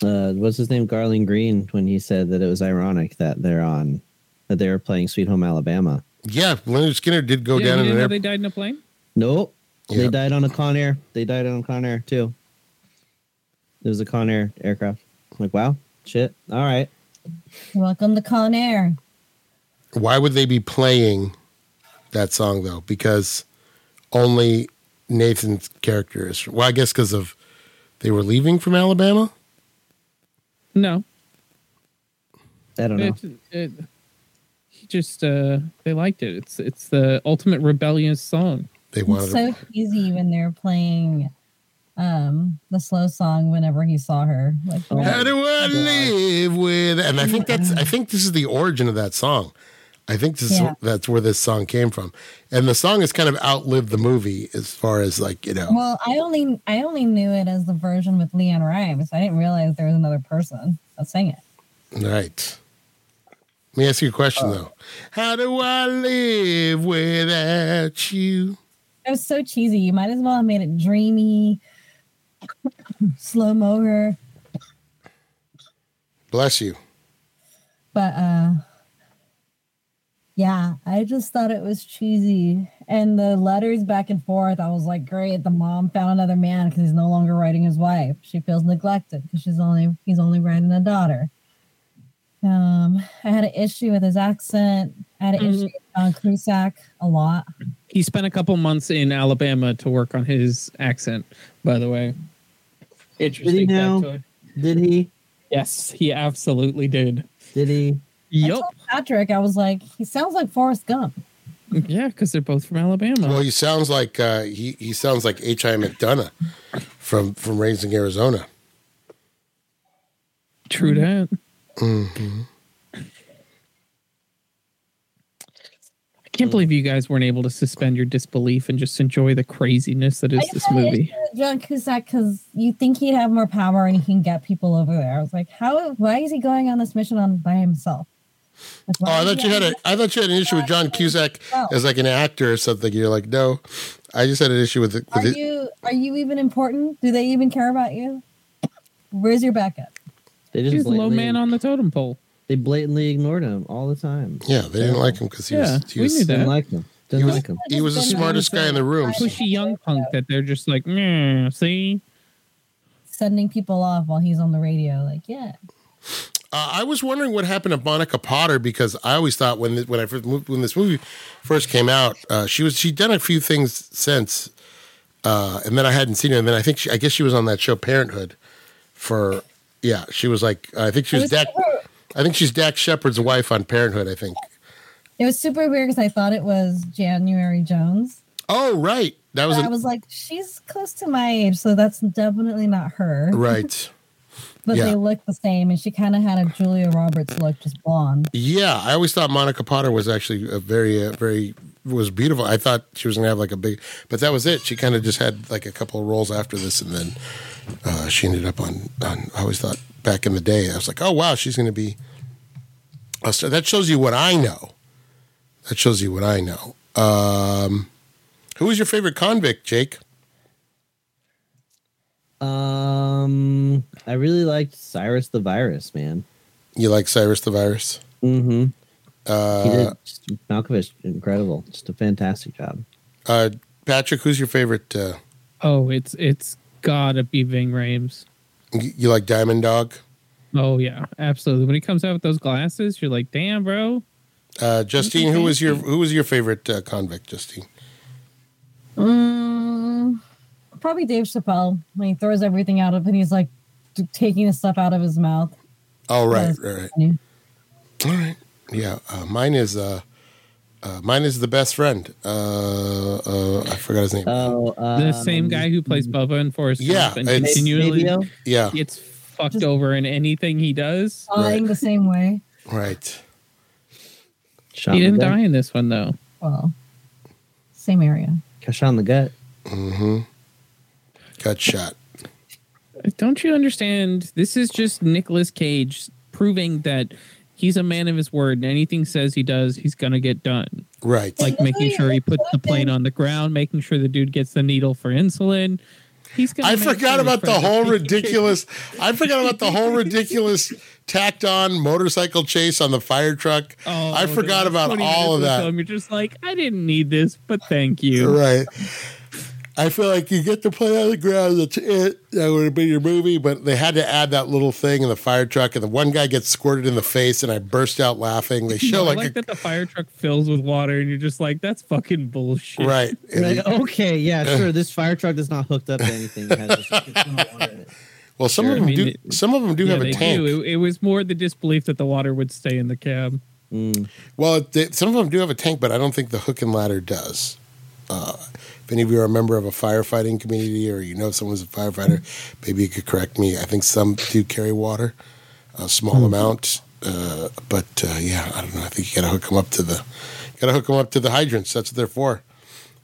S4: uh, what's his name? Garland Greene when he said that it was ironic that they're on that they were playing Sweet Home Alabama.
S1: Yeah, Lynyrd Skynyrd did go
S3: yeah,
S1: down in
S3: didn't
S1: an
S3: know
S1: air.
S3: they died in a plane.
S4: Nope. They died on a Con Air. They died on a Con Air too. It was a Con Air aircraft. I'm like, wow, shit. All right.
S5: Welcome to Con Air.
S1: Why would they be playing that song though? Because only Nathan's character is. Well, I guess because of they were leaving from Alabama.
S3: No,
S4: I don't know.
S3: it, it, he just uh, they liked it. It's it's the ultimate rebellious song.
S1: They wanted.
S5: It's so cheesy when they're playing um the slow song whenever he saw her. Like,
S4: Oh.
S1: How do I live with? And I think that's. I think this is the origin of that song. I think this is, that's where this song came from, and the song has kind of outlived the movie as far as like you know.
S5: well, I only I only knew it as the version with LeAnn Rimes. I didn't realize there was another person that sang it.
S1: Right. Let me ask you a question though. How do I live without you?
S5: It was so cheesy. You might as well have made it dreamy, slow mo her.
S1: Bless you.
S5: But uh yeah, I just thought it was cheesy. And the letters back and forth, I was like, great. The mom found another man because he's no longer writing his wife. She feels neglected because she's only he's only writing a daughter. Um, I had an issue with his accent. I had an
S3: Mhm.
S5: issue with John Cusack a lot.
S3: He spent a couple months in Alabama to work on his accent. By the way, interesting.
S4: now?
S3: factoid.
S4: Did he?
S3: Yes, he absolutely did.
S4: Did he?
S5: I
S3: Yep.
S5: told Patrick, I was like, he sounds like Forrest Gump.
S3: Yeah, because they're both from Alabama.
S1: Well, he sounds like uh, he he sounds like H. I. McDonough from from Raising Arizona.
S3: True that.
S1: Mm-hmm.
S3: I can't believe you guys weren't able to suspend your disbelief and just enjoy the craziness that is
S5: I
S3: this movie.
S5: issue John Cusack because you think he'd have more power and he can get people over there. I was like, how? Why is he going on this mission on by himself? Like,
S1: Oh, I thought you had
S5: on
S1: a I thought you had an issue with John oh. Cusack
S5: Oh.
S1: as like an actor or something. You're like, no, I just had an issue with it.
S5: Are
S1: With it.
S5: you are you even important? Do they even care about you? Where's your backup?
S4: They just
S3: He's low
S4: blatantly,
S3: man on the totem pole.
S4: they blatantly ignored him all the time.
S1: Yeah, they didn't like him because he
S3: Yeah,
S1: was he
S3: we
S1: was
S3: knew
S4: Didn't like him. Didn't
S1: was-
S4: like him.
S1: he was the smartest guy in the room.
S3: Pushy young punk that they're just like, "Meh, see,
S5: Sending people off while he's on the radio. Like, yeah.
S1: Uh, I was wondering what happened to Monica Potter because I always thought when when I first moved, when this movie first came out, uh, she was she'd done a few things since, uh, and then I hadn't seen her. And then I think she, I guess she was on that show Parenthood, for yeah, she was like I think she was
S5: was
S1: Dax.
S5: super,
S1: I think she's Dax Shepard's wife on Parenthood. I think.
S5: it was super weird because I thought it was January Jones.
S1: Oh right, that was
S5: But I was like, she's close to my age, so that's definitely not her.
S1: right.
S5: But
S1: yeah.
S5: they look the same, and she kind of had a Julia Roberts look, just blonde.
S1: Yeah, I always thought Monica Potter was actually a very, uh, very was beautiful. I thought she was gonna have like a big, but that was it. She kind of just had like a couple of roles after this, and then uh, she ended up on. on I always thought back in the day, I was like, oh wow, she's gonna be. A star. That shows you what I know. That shows you what I know. Um, who was your favorite convict, Jake?
S4: Um, I really liked Cyrus the Virus, man.
S1: You like Cyrus the Virus?
S4: Mm-hmm. he
S1: Uh,
S4: did just, Malkovich, incredible, just a fantastic job.
S1: uh, Patrick, who's your favorite? Uh,
S3: oh, it's it's gotta be Ving Rhames."
S1: you you like Diamond Dog?
S3: Oh yeah, absolutely. When he comes out with those glasses, you're like, "Damn, bro."
S1: Uh, Justine, who was your who was your favorite uh, convict, Justine?
S5: Mm, probably Dave Chappelle when he throws everything out of and he's like t- taking the stuff out of his mouth.
S1: Oh right, right, right.
S5: Funny.
S1: All right, Yeah, uh, mine is uh, uh, mine is the best friend. Uh, uh, I forgot his name.
S4: Oh,
S3: The
S4: um,
S3: same guy who plays Bubba in Forrest
S1: yeah,
S3: Gump and
S1: it's-
S3: continually
S4: Fabio?
S1: yeah,
S3: gets fucked
S5: Just-
S3: over in anything he does.
S5: Dying the same way.
S1: right.
S4: Shot
S3: he didn't die in this one though.
S5: Well, same area.
S4: Got shot in the gut.
S1: Mm-hmm. Got shot.
S3: Don't you understand? This is just Nicolas Cage proving that he's a man of his word and anything says he does, he's gonna get done.
S1: Right.
S3: Like making sure he puts the plane on the ground, making sure the dude gets the needle for insulin. He's gonna
S1: I forgot
S3: sure
S1: about the
S3: Fred-
S1: whole ridiculous. I forgot about the whole ridiculous tacked on motorcycle chase on the fire truck.
S3: Oh,
S1: I forgot about all of that.
S3: film, You're just like, I didn't need this, but thank you.
S1: Right. I feel like you get to play on the ground. That's it. That would have been your movie, but they had to add that little thing in the fire truck, and the one guy gets squirted in the face, and I burst out laughing. They show
S3: I
S1: like,
S3: like
S1: a,
S3: that the fire truck fills with water, and you're just like, that's fucking bullshit.
S1: right.
S4: Like,
S1: he-
S4: okay, yeah, sure. This fire truck is not hooked up to anything. It has just, it's not water in it.
S1: well, some
S3: Sure,
S1: of
S3: I
S1: them
S3: mean,
S1: do.
S3: it-
S1: some of them do
S3: Yeah,
S1: have a tank.
S3: It, it was more the disbelief that the water would stay in the cab.
S4: Mm.
S1: Well, it- they, some of them do have a tank, but I don't think the hook and ladder does. Uh, if any of you are a member of a firefighting community or you know someone's a firefighter, maybe you could correct me. I think some do carry water, a small amount, uh, but uh, yeah, I don't know. I think you got to hook them up to the, got to hook them up to the hydrants. That's what they're for.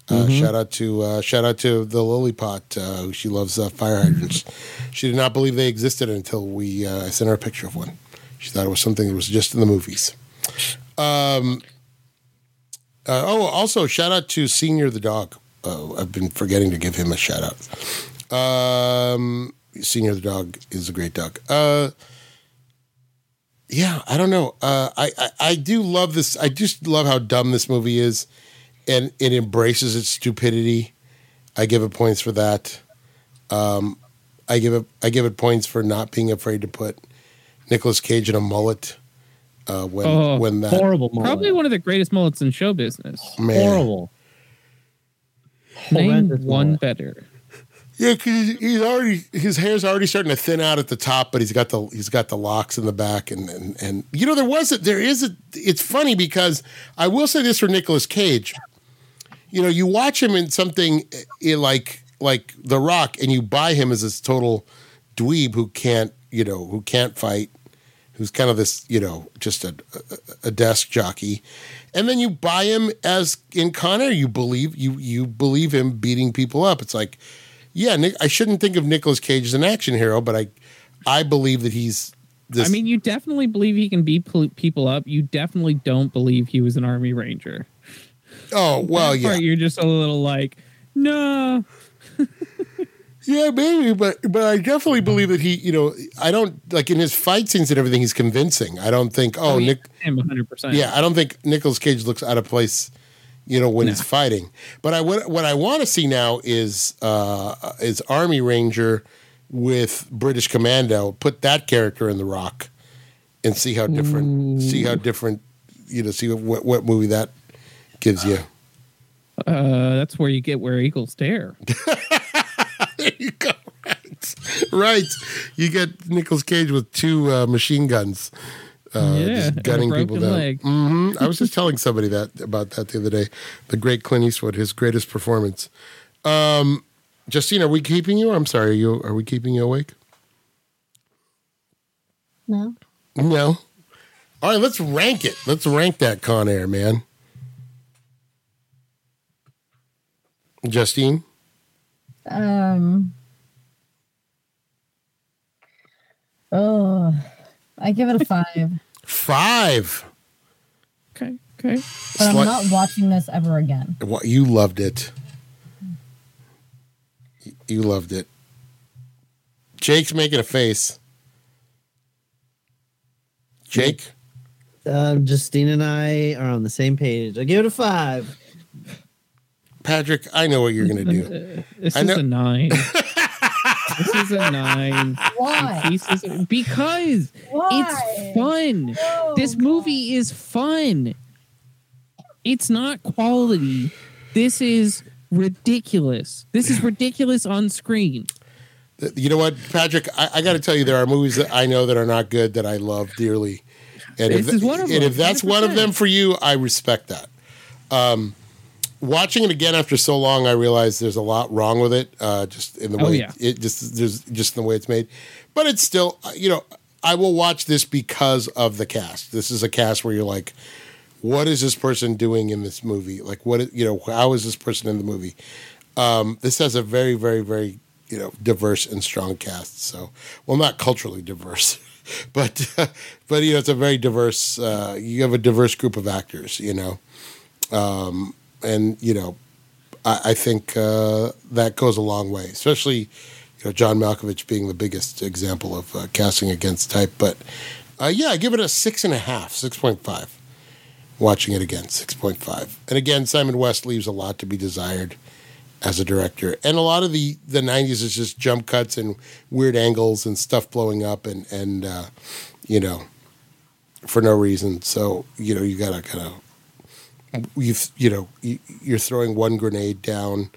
S1: Uh, Shout out to uh, shout out to the Lily Pot. Uh, she loves uh, fire hydrants. she did not believe they existed until we uh, I sent her a picture of one. She thought it was something that was just in the movies. Um, uh, oh, also shout out to Senior the dog. Uh, I've been forgetting to give him a shout out. Um, Senior the dog is a great dog. Uh, yeah, I don't know. Uh, I, I I do love this. I just love how dumb this movie is, and it embraces its stupidity. I give it points for that. Um, I give it I give it points for not being afraid to put Nicolas Cage in a mullet. Uh, when
S3: Oh,
S1: when that
S4: Horrible mullet.
S3: Probably one of the greatest mullets in show business.
S1: man,
S4: horrible.
S3: Name one
S4: mullet.
S3: better.
S1: Yeah, because he's already his hair's already starting to thin out at the top, but he's got the he's got the locks in the back, and and and you know there was a, there is a. It's funny because I will say this for Nicolas Cage. You know, you watch him in something eh, like like The Rock, and you buy him as this total dweeb who can't you know who can't fight, who's kind of this you know just a a, a desk jockey, and then you buy him as in Con Air. You believe you you believe him beating people up. It's like yeah, Nick, I shouldn't think of Nicolas Cage as an action hero, but I, I believe that he's. This,
S3: I mean, you definitely believe he can beat pl- people up. You definitely don't believe he was an army ranger.
S1: oh well, yeah,
S3: you're just a little like, no.
S1: yeah, maybe, but but I definitely believe that he, you know, I don't like in his fight scenes and everything. He's convincing. I don't think. Oh,
S3: yeah,
S1: Nick.
S3: him 100. percent
S1: Yeah, I don't think Nicolas Cage looks out of place, you know, when
S3: No.
S1: he's fighting. But I what what I want to see now is uh is Army Ranger with British Commando. Put that character in The Rock, and see how different. See how different. You know, see what what movie that gives you.
S3: Uh, that's where you get where eagles dare.
S1: There you go. Right, right. You get Nicolas Cage with two uh, machine guns. Uh,
S3: Yeah,
S1: just
S3: and a
S1: gunning people down.
S3: leg.
S1: hmm I was just telling somebody that about that the other day. The great Clint Eastwood, his greatest performance. Um, Justine, are we keeping you? I'm sorry, are you are we keeping you awake?
S5: No.
S1: No. All right, let's rank it. Let's rank that Con Air, man. Justine,
S5: Um. Oh, I give it a five,
S1: five.
S3: Okay, okay.
S5: but I'm not watching this ever again.
S1: What you loved it. You loved it. Jake's making a face. Jake,
S4: Um, Justine and I are on the same page. I give it a five.
S1: Patrick, I know what you're going to do.
S3: This
S1: I
S3: is
S1: know-
S3: a nine. this is a nine.
S5: Why?
S3: Pieces because
S5: Why?
S3: it's fun.
S5: Oh,
S3: this
S5: God.
S3: movie is fun. It's not quality. This is ridiculous. This is ridiculous on screen.
S1: You know what, Patrick? I, I got to tell you, there are movies that I know that are not good that I love dearly. And if,
S3: is one of
S1: and
S3: them,
S1: if that's one of them for you, I respect that. Um, watching it again after so long, I realize there's a lot wrong with it. Uh, just in the
S3: Oh,
S1: way
S3: yeah.
S1: it just there's just in the way it's made. But it's still, you know, I will watch this because of the cast. This is a cast where you're like, what is this person doing in this movie? Like, what you know, how is this person in the movie? Um, this has a very, very, very you know diverse and strong cast. So, well, not culturally diverse, but but you know, it's a very diverse. Uh, you have a diverse group of actors. You know, um, and you know, I, I think uh, that goes a long way, especially you know John Malkovich being the biggest example of uh, casting against type. But uh, yeah, I give it a six and a half, six point five. Watching it again, six point five, and again, Simon West leaves a lot to be desired as a director. And a lot of the the '90s is just jump cuts and weird angles and stuff blowing up and and uh, you know for no reason. So you know you gotta kind of you you know you, you're throwing one grenade down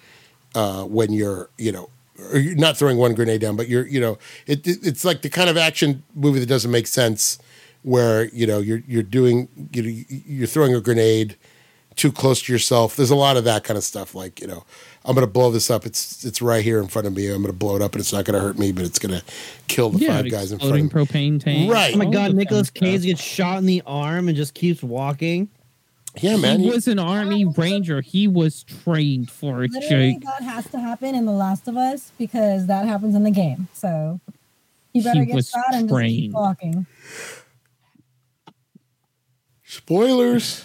S1: uh, when you're you know. Or you're not throwing one grenade down, but you're, you know, it, it, it's like the kind of action movie that doesn't make sense, where you know you're you're doing, you know, you're throwing a grenade, too close to yourself. There's a lot of that kind of stuff. Like you know, I'm going to blow this up. It's it's right here in front of me. I'm going to blow it up, and it's not going to hurt me, but it's going to kill the
S3: yeah,
S1: five guys in front of me.
S3: propane tank.
S1: Right.
S4: Oh my
S3: all
S4: god,
S3: Nicolas.
S4: Cage gets shot in the arm and just keeps walking.
S1: Yeah, man.
S3: he
S1: you-
S3: was an army ranger. He was trained for it,
S5: Literally,
S3: Jake.
S5: that has to happen in The Last of Us because that happens in the game. So you better
S3: He
S5: get shot and just keep walking.
S1: Spoilers.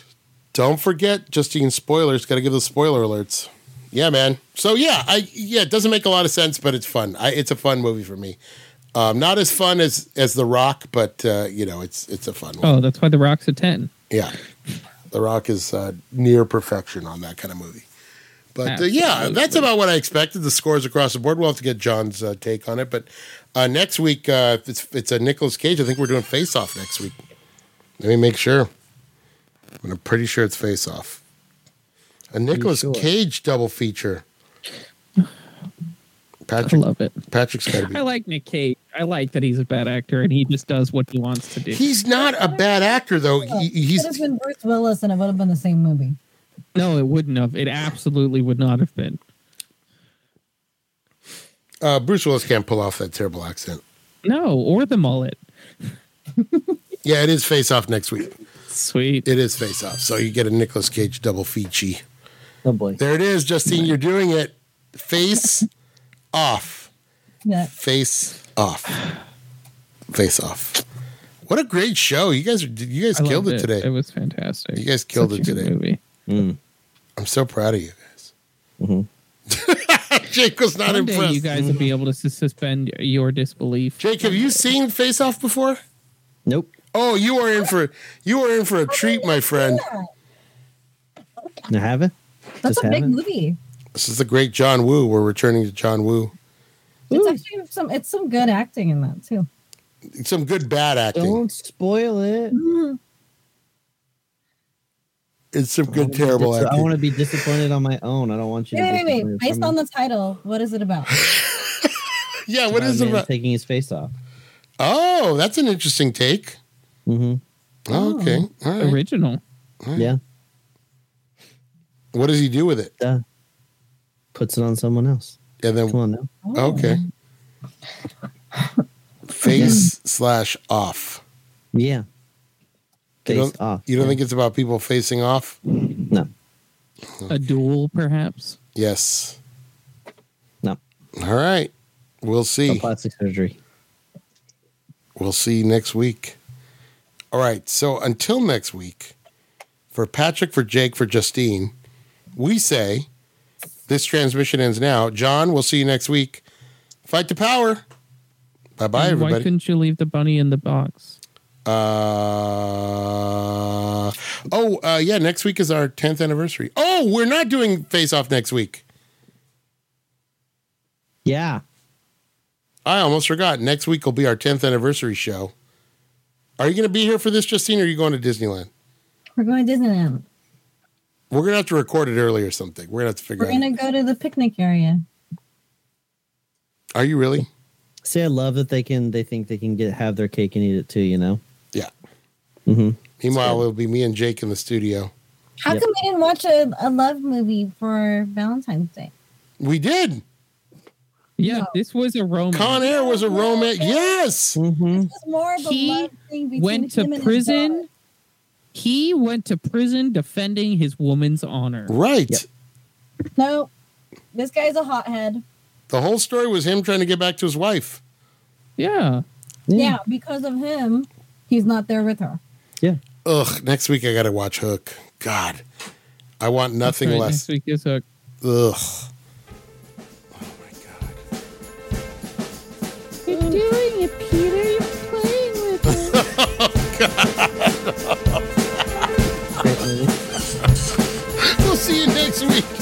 S1: Don't forget, Justine. Spoilers. Got to give the spoiler alerts. Yeah, man. So yeah, I yeah, it doesn't make a lot of sense, but it's fun. I, it's a fun movie for me. Um, not as fun as as The Rock, but uh, you know, it's it's a fun one.
S3: Oh, that's why the Rock's a ten.
S1: Yeah, The Rock is uh, near perfection on that kind of movie. But uh, yeah, that's about what I expected. The scores across the board. We'll have to get John's uh, take on it. But uh, next week, uh, it's it's a Nicolas Cage. I think we're doing Face Off next week. Let me make sure. I'm pretty sure it's Face Off. A Nicolas
S4: sure?
S1: Cage double feature.
S3: I love it.
S1: Patrick's got to be.
S3: I like Nick Cage. I like that he's a bad actor and he just does what he wants to do.
S1: He's not a bad actor though. He,
S5: Could have
S1: he's
S5: been Bruce Willis, and it would have been the same movie.
S3: no, it wouldn't have. It absolutely would not have been.
S1: uh, Bruce Willis can't pull off that terrible accent.
S3: No, or the mullet.
S1: Yeah, it is Face Off next week.
S3: Sweet.
S1: It is Face Off, so you get a Nicolas Cage double feature.
S4: Oh boy.
S1: There it is, Justine. You're doing it. Face off.
S5: Yeah.
S1: Face off. Face off. What a great show! You guys, you guys
S3: I
S1: killed
S3: loved
S1: it today.
S3: It was fantastic.
S1: You guys killed
S3: Such
S1: it
S3: a
S1: today.
S3: Movie.
S4: Mm.
S1: I'm so proud of you guys.
S4: Mhm.
S1: Jake was not
S3: One day
S1: impressed.
S3: you guys will be able to suspend your disbelief.
S1: Jake, have you seen Face Off before?
S4: Nope.
S1: Oh, you are in for you are in for a treat, my friend.
S4: I haven't.
S5: That's
S4: Just
S5: a big
S4: haven't.
S5: movie.
S1: This is the great John Woo. We're returning to John Woo.
S5: It's
S4: Ooh.
S5: actually some. It's some good acting in that too.
S1: Some good bad acting.
S4: Don't spoil it.
S1: It's some good
S4: wanna
S1: terrible
S4: be dis- I want to be disappointed on my own. I don't want you
S5: Wait,
S4: to.
S5: wait,
S4: disappoint
S5: wait. Based on
S4: me.
S5: the title, what is it about?
S1: yeah, what
S4: About
S1: is it about?
S4: taking his face off?
S1: Oh, that's an interesting take.
S4: Mm-hmm.
S5: Oh.
S1: Okay, all right.
S3: Original.
S4: Yeah.
S1: What does he do with it?
S4: Duh. Puts it on someone else.
S1: And then
S4: Come on now.
S5: Oh.
S1: okay, face slash off.
S4: Yeah.
S1: You
S4: Face
S1: don't,
S4: off.
S1: you don't
S4: yeah.
S1: think it's about people facing off?
S4: No.
S3: A duel, perhaps.
S1: Yes.
S4: No.
S1: All right. We'll
S4: No
S1: see.
S4: plastic surgery.
S1: We'll see next week. All right. So until next week, for Patrick, for Jake, for Justine, we say this transmission ends now. John, we'll see you next week. Fight the power. Bye bye,
S3: And Why
S1: everybody.
S3: couldn't you leave the bunny in the box?
S1: Uh, oh, uh, yeah. Next week is our 10th anniversary. Oh, we're not doing Face Off next week.
S4: Yeah.
S1: I almost forgot. Next week will be our 10th anniversary show. Are you going to be here for this, Justine, or are you going to Disneyland?
S5: We're going to Disneyland.
S1: We're going to have to record it early or something. We're going to have to figure out We're
S5: going to go to the picnic area.
S1: Are you really?
S4: See, I love that they can. They think they can get have their cake and eat it too. You know.
S1: Yeah.
S4: Mm-hmm.
S1: Meanwhile, it'll be me and Jake in the studio.
S5: How
S4: Yep.
S5: come we didn't watch a, a love movie for Valentine's Day?
S1: We did.
S3: Yeah,
S5: No.
S3: this was a romance.
S1: Con Air was a romance. Yes.
S4: Mm-hmm.
S5: It was more of a
S3: He
S5: love thing between
S3: went to
S5: him and his
S3: prison. He went to prison defending his woman's honor.
S1: Right.
S4: Yep.
S5: No, this guy's a hothead.
S1: The whole story was him trying to get back to his wife.
S3: Yeah.
S5: Yeah, yeah because of him, he's not there with her. Yeah.
S1: Ugh, next week I got to watch Hook. God. I want nothing
S3: right,
S1: less.
S3: Next week is Hook.
S1: Ugh. Oh You're doing it, Peter. You're playing with it. oh, God.
S3: next week.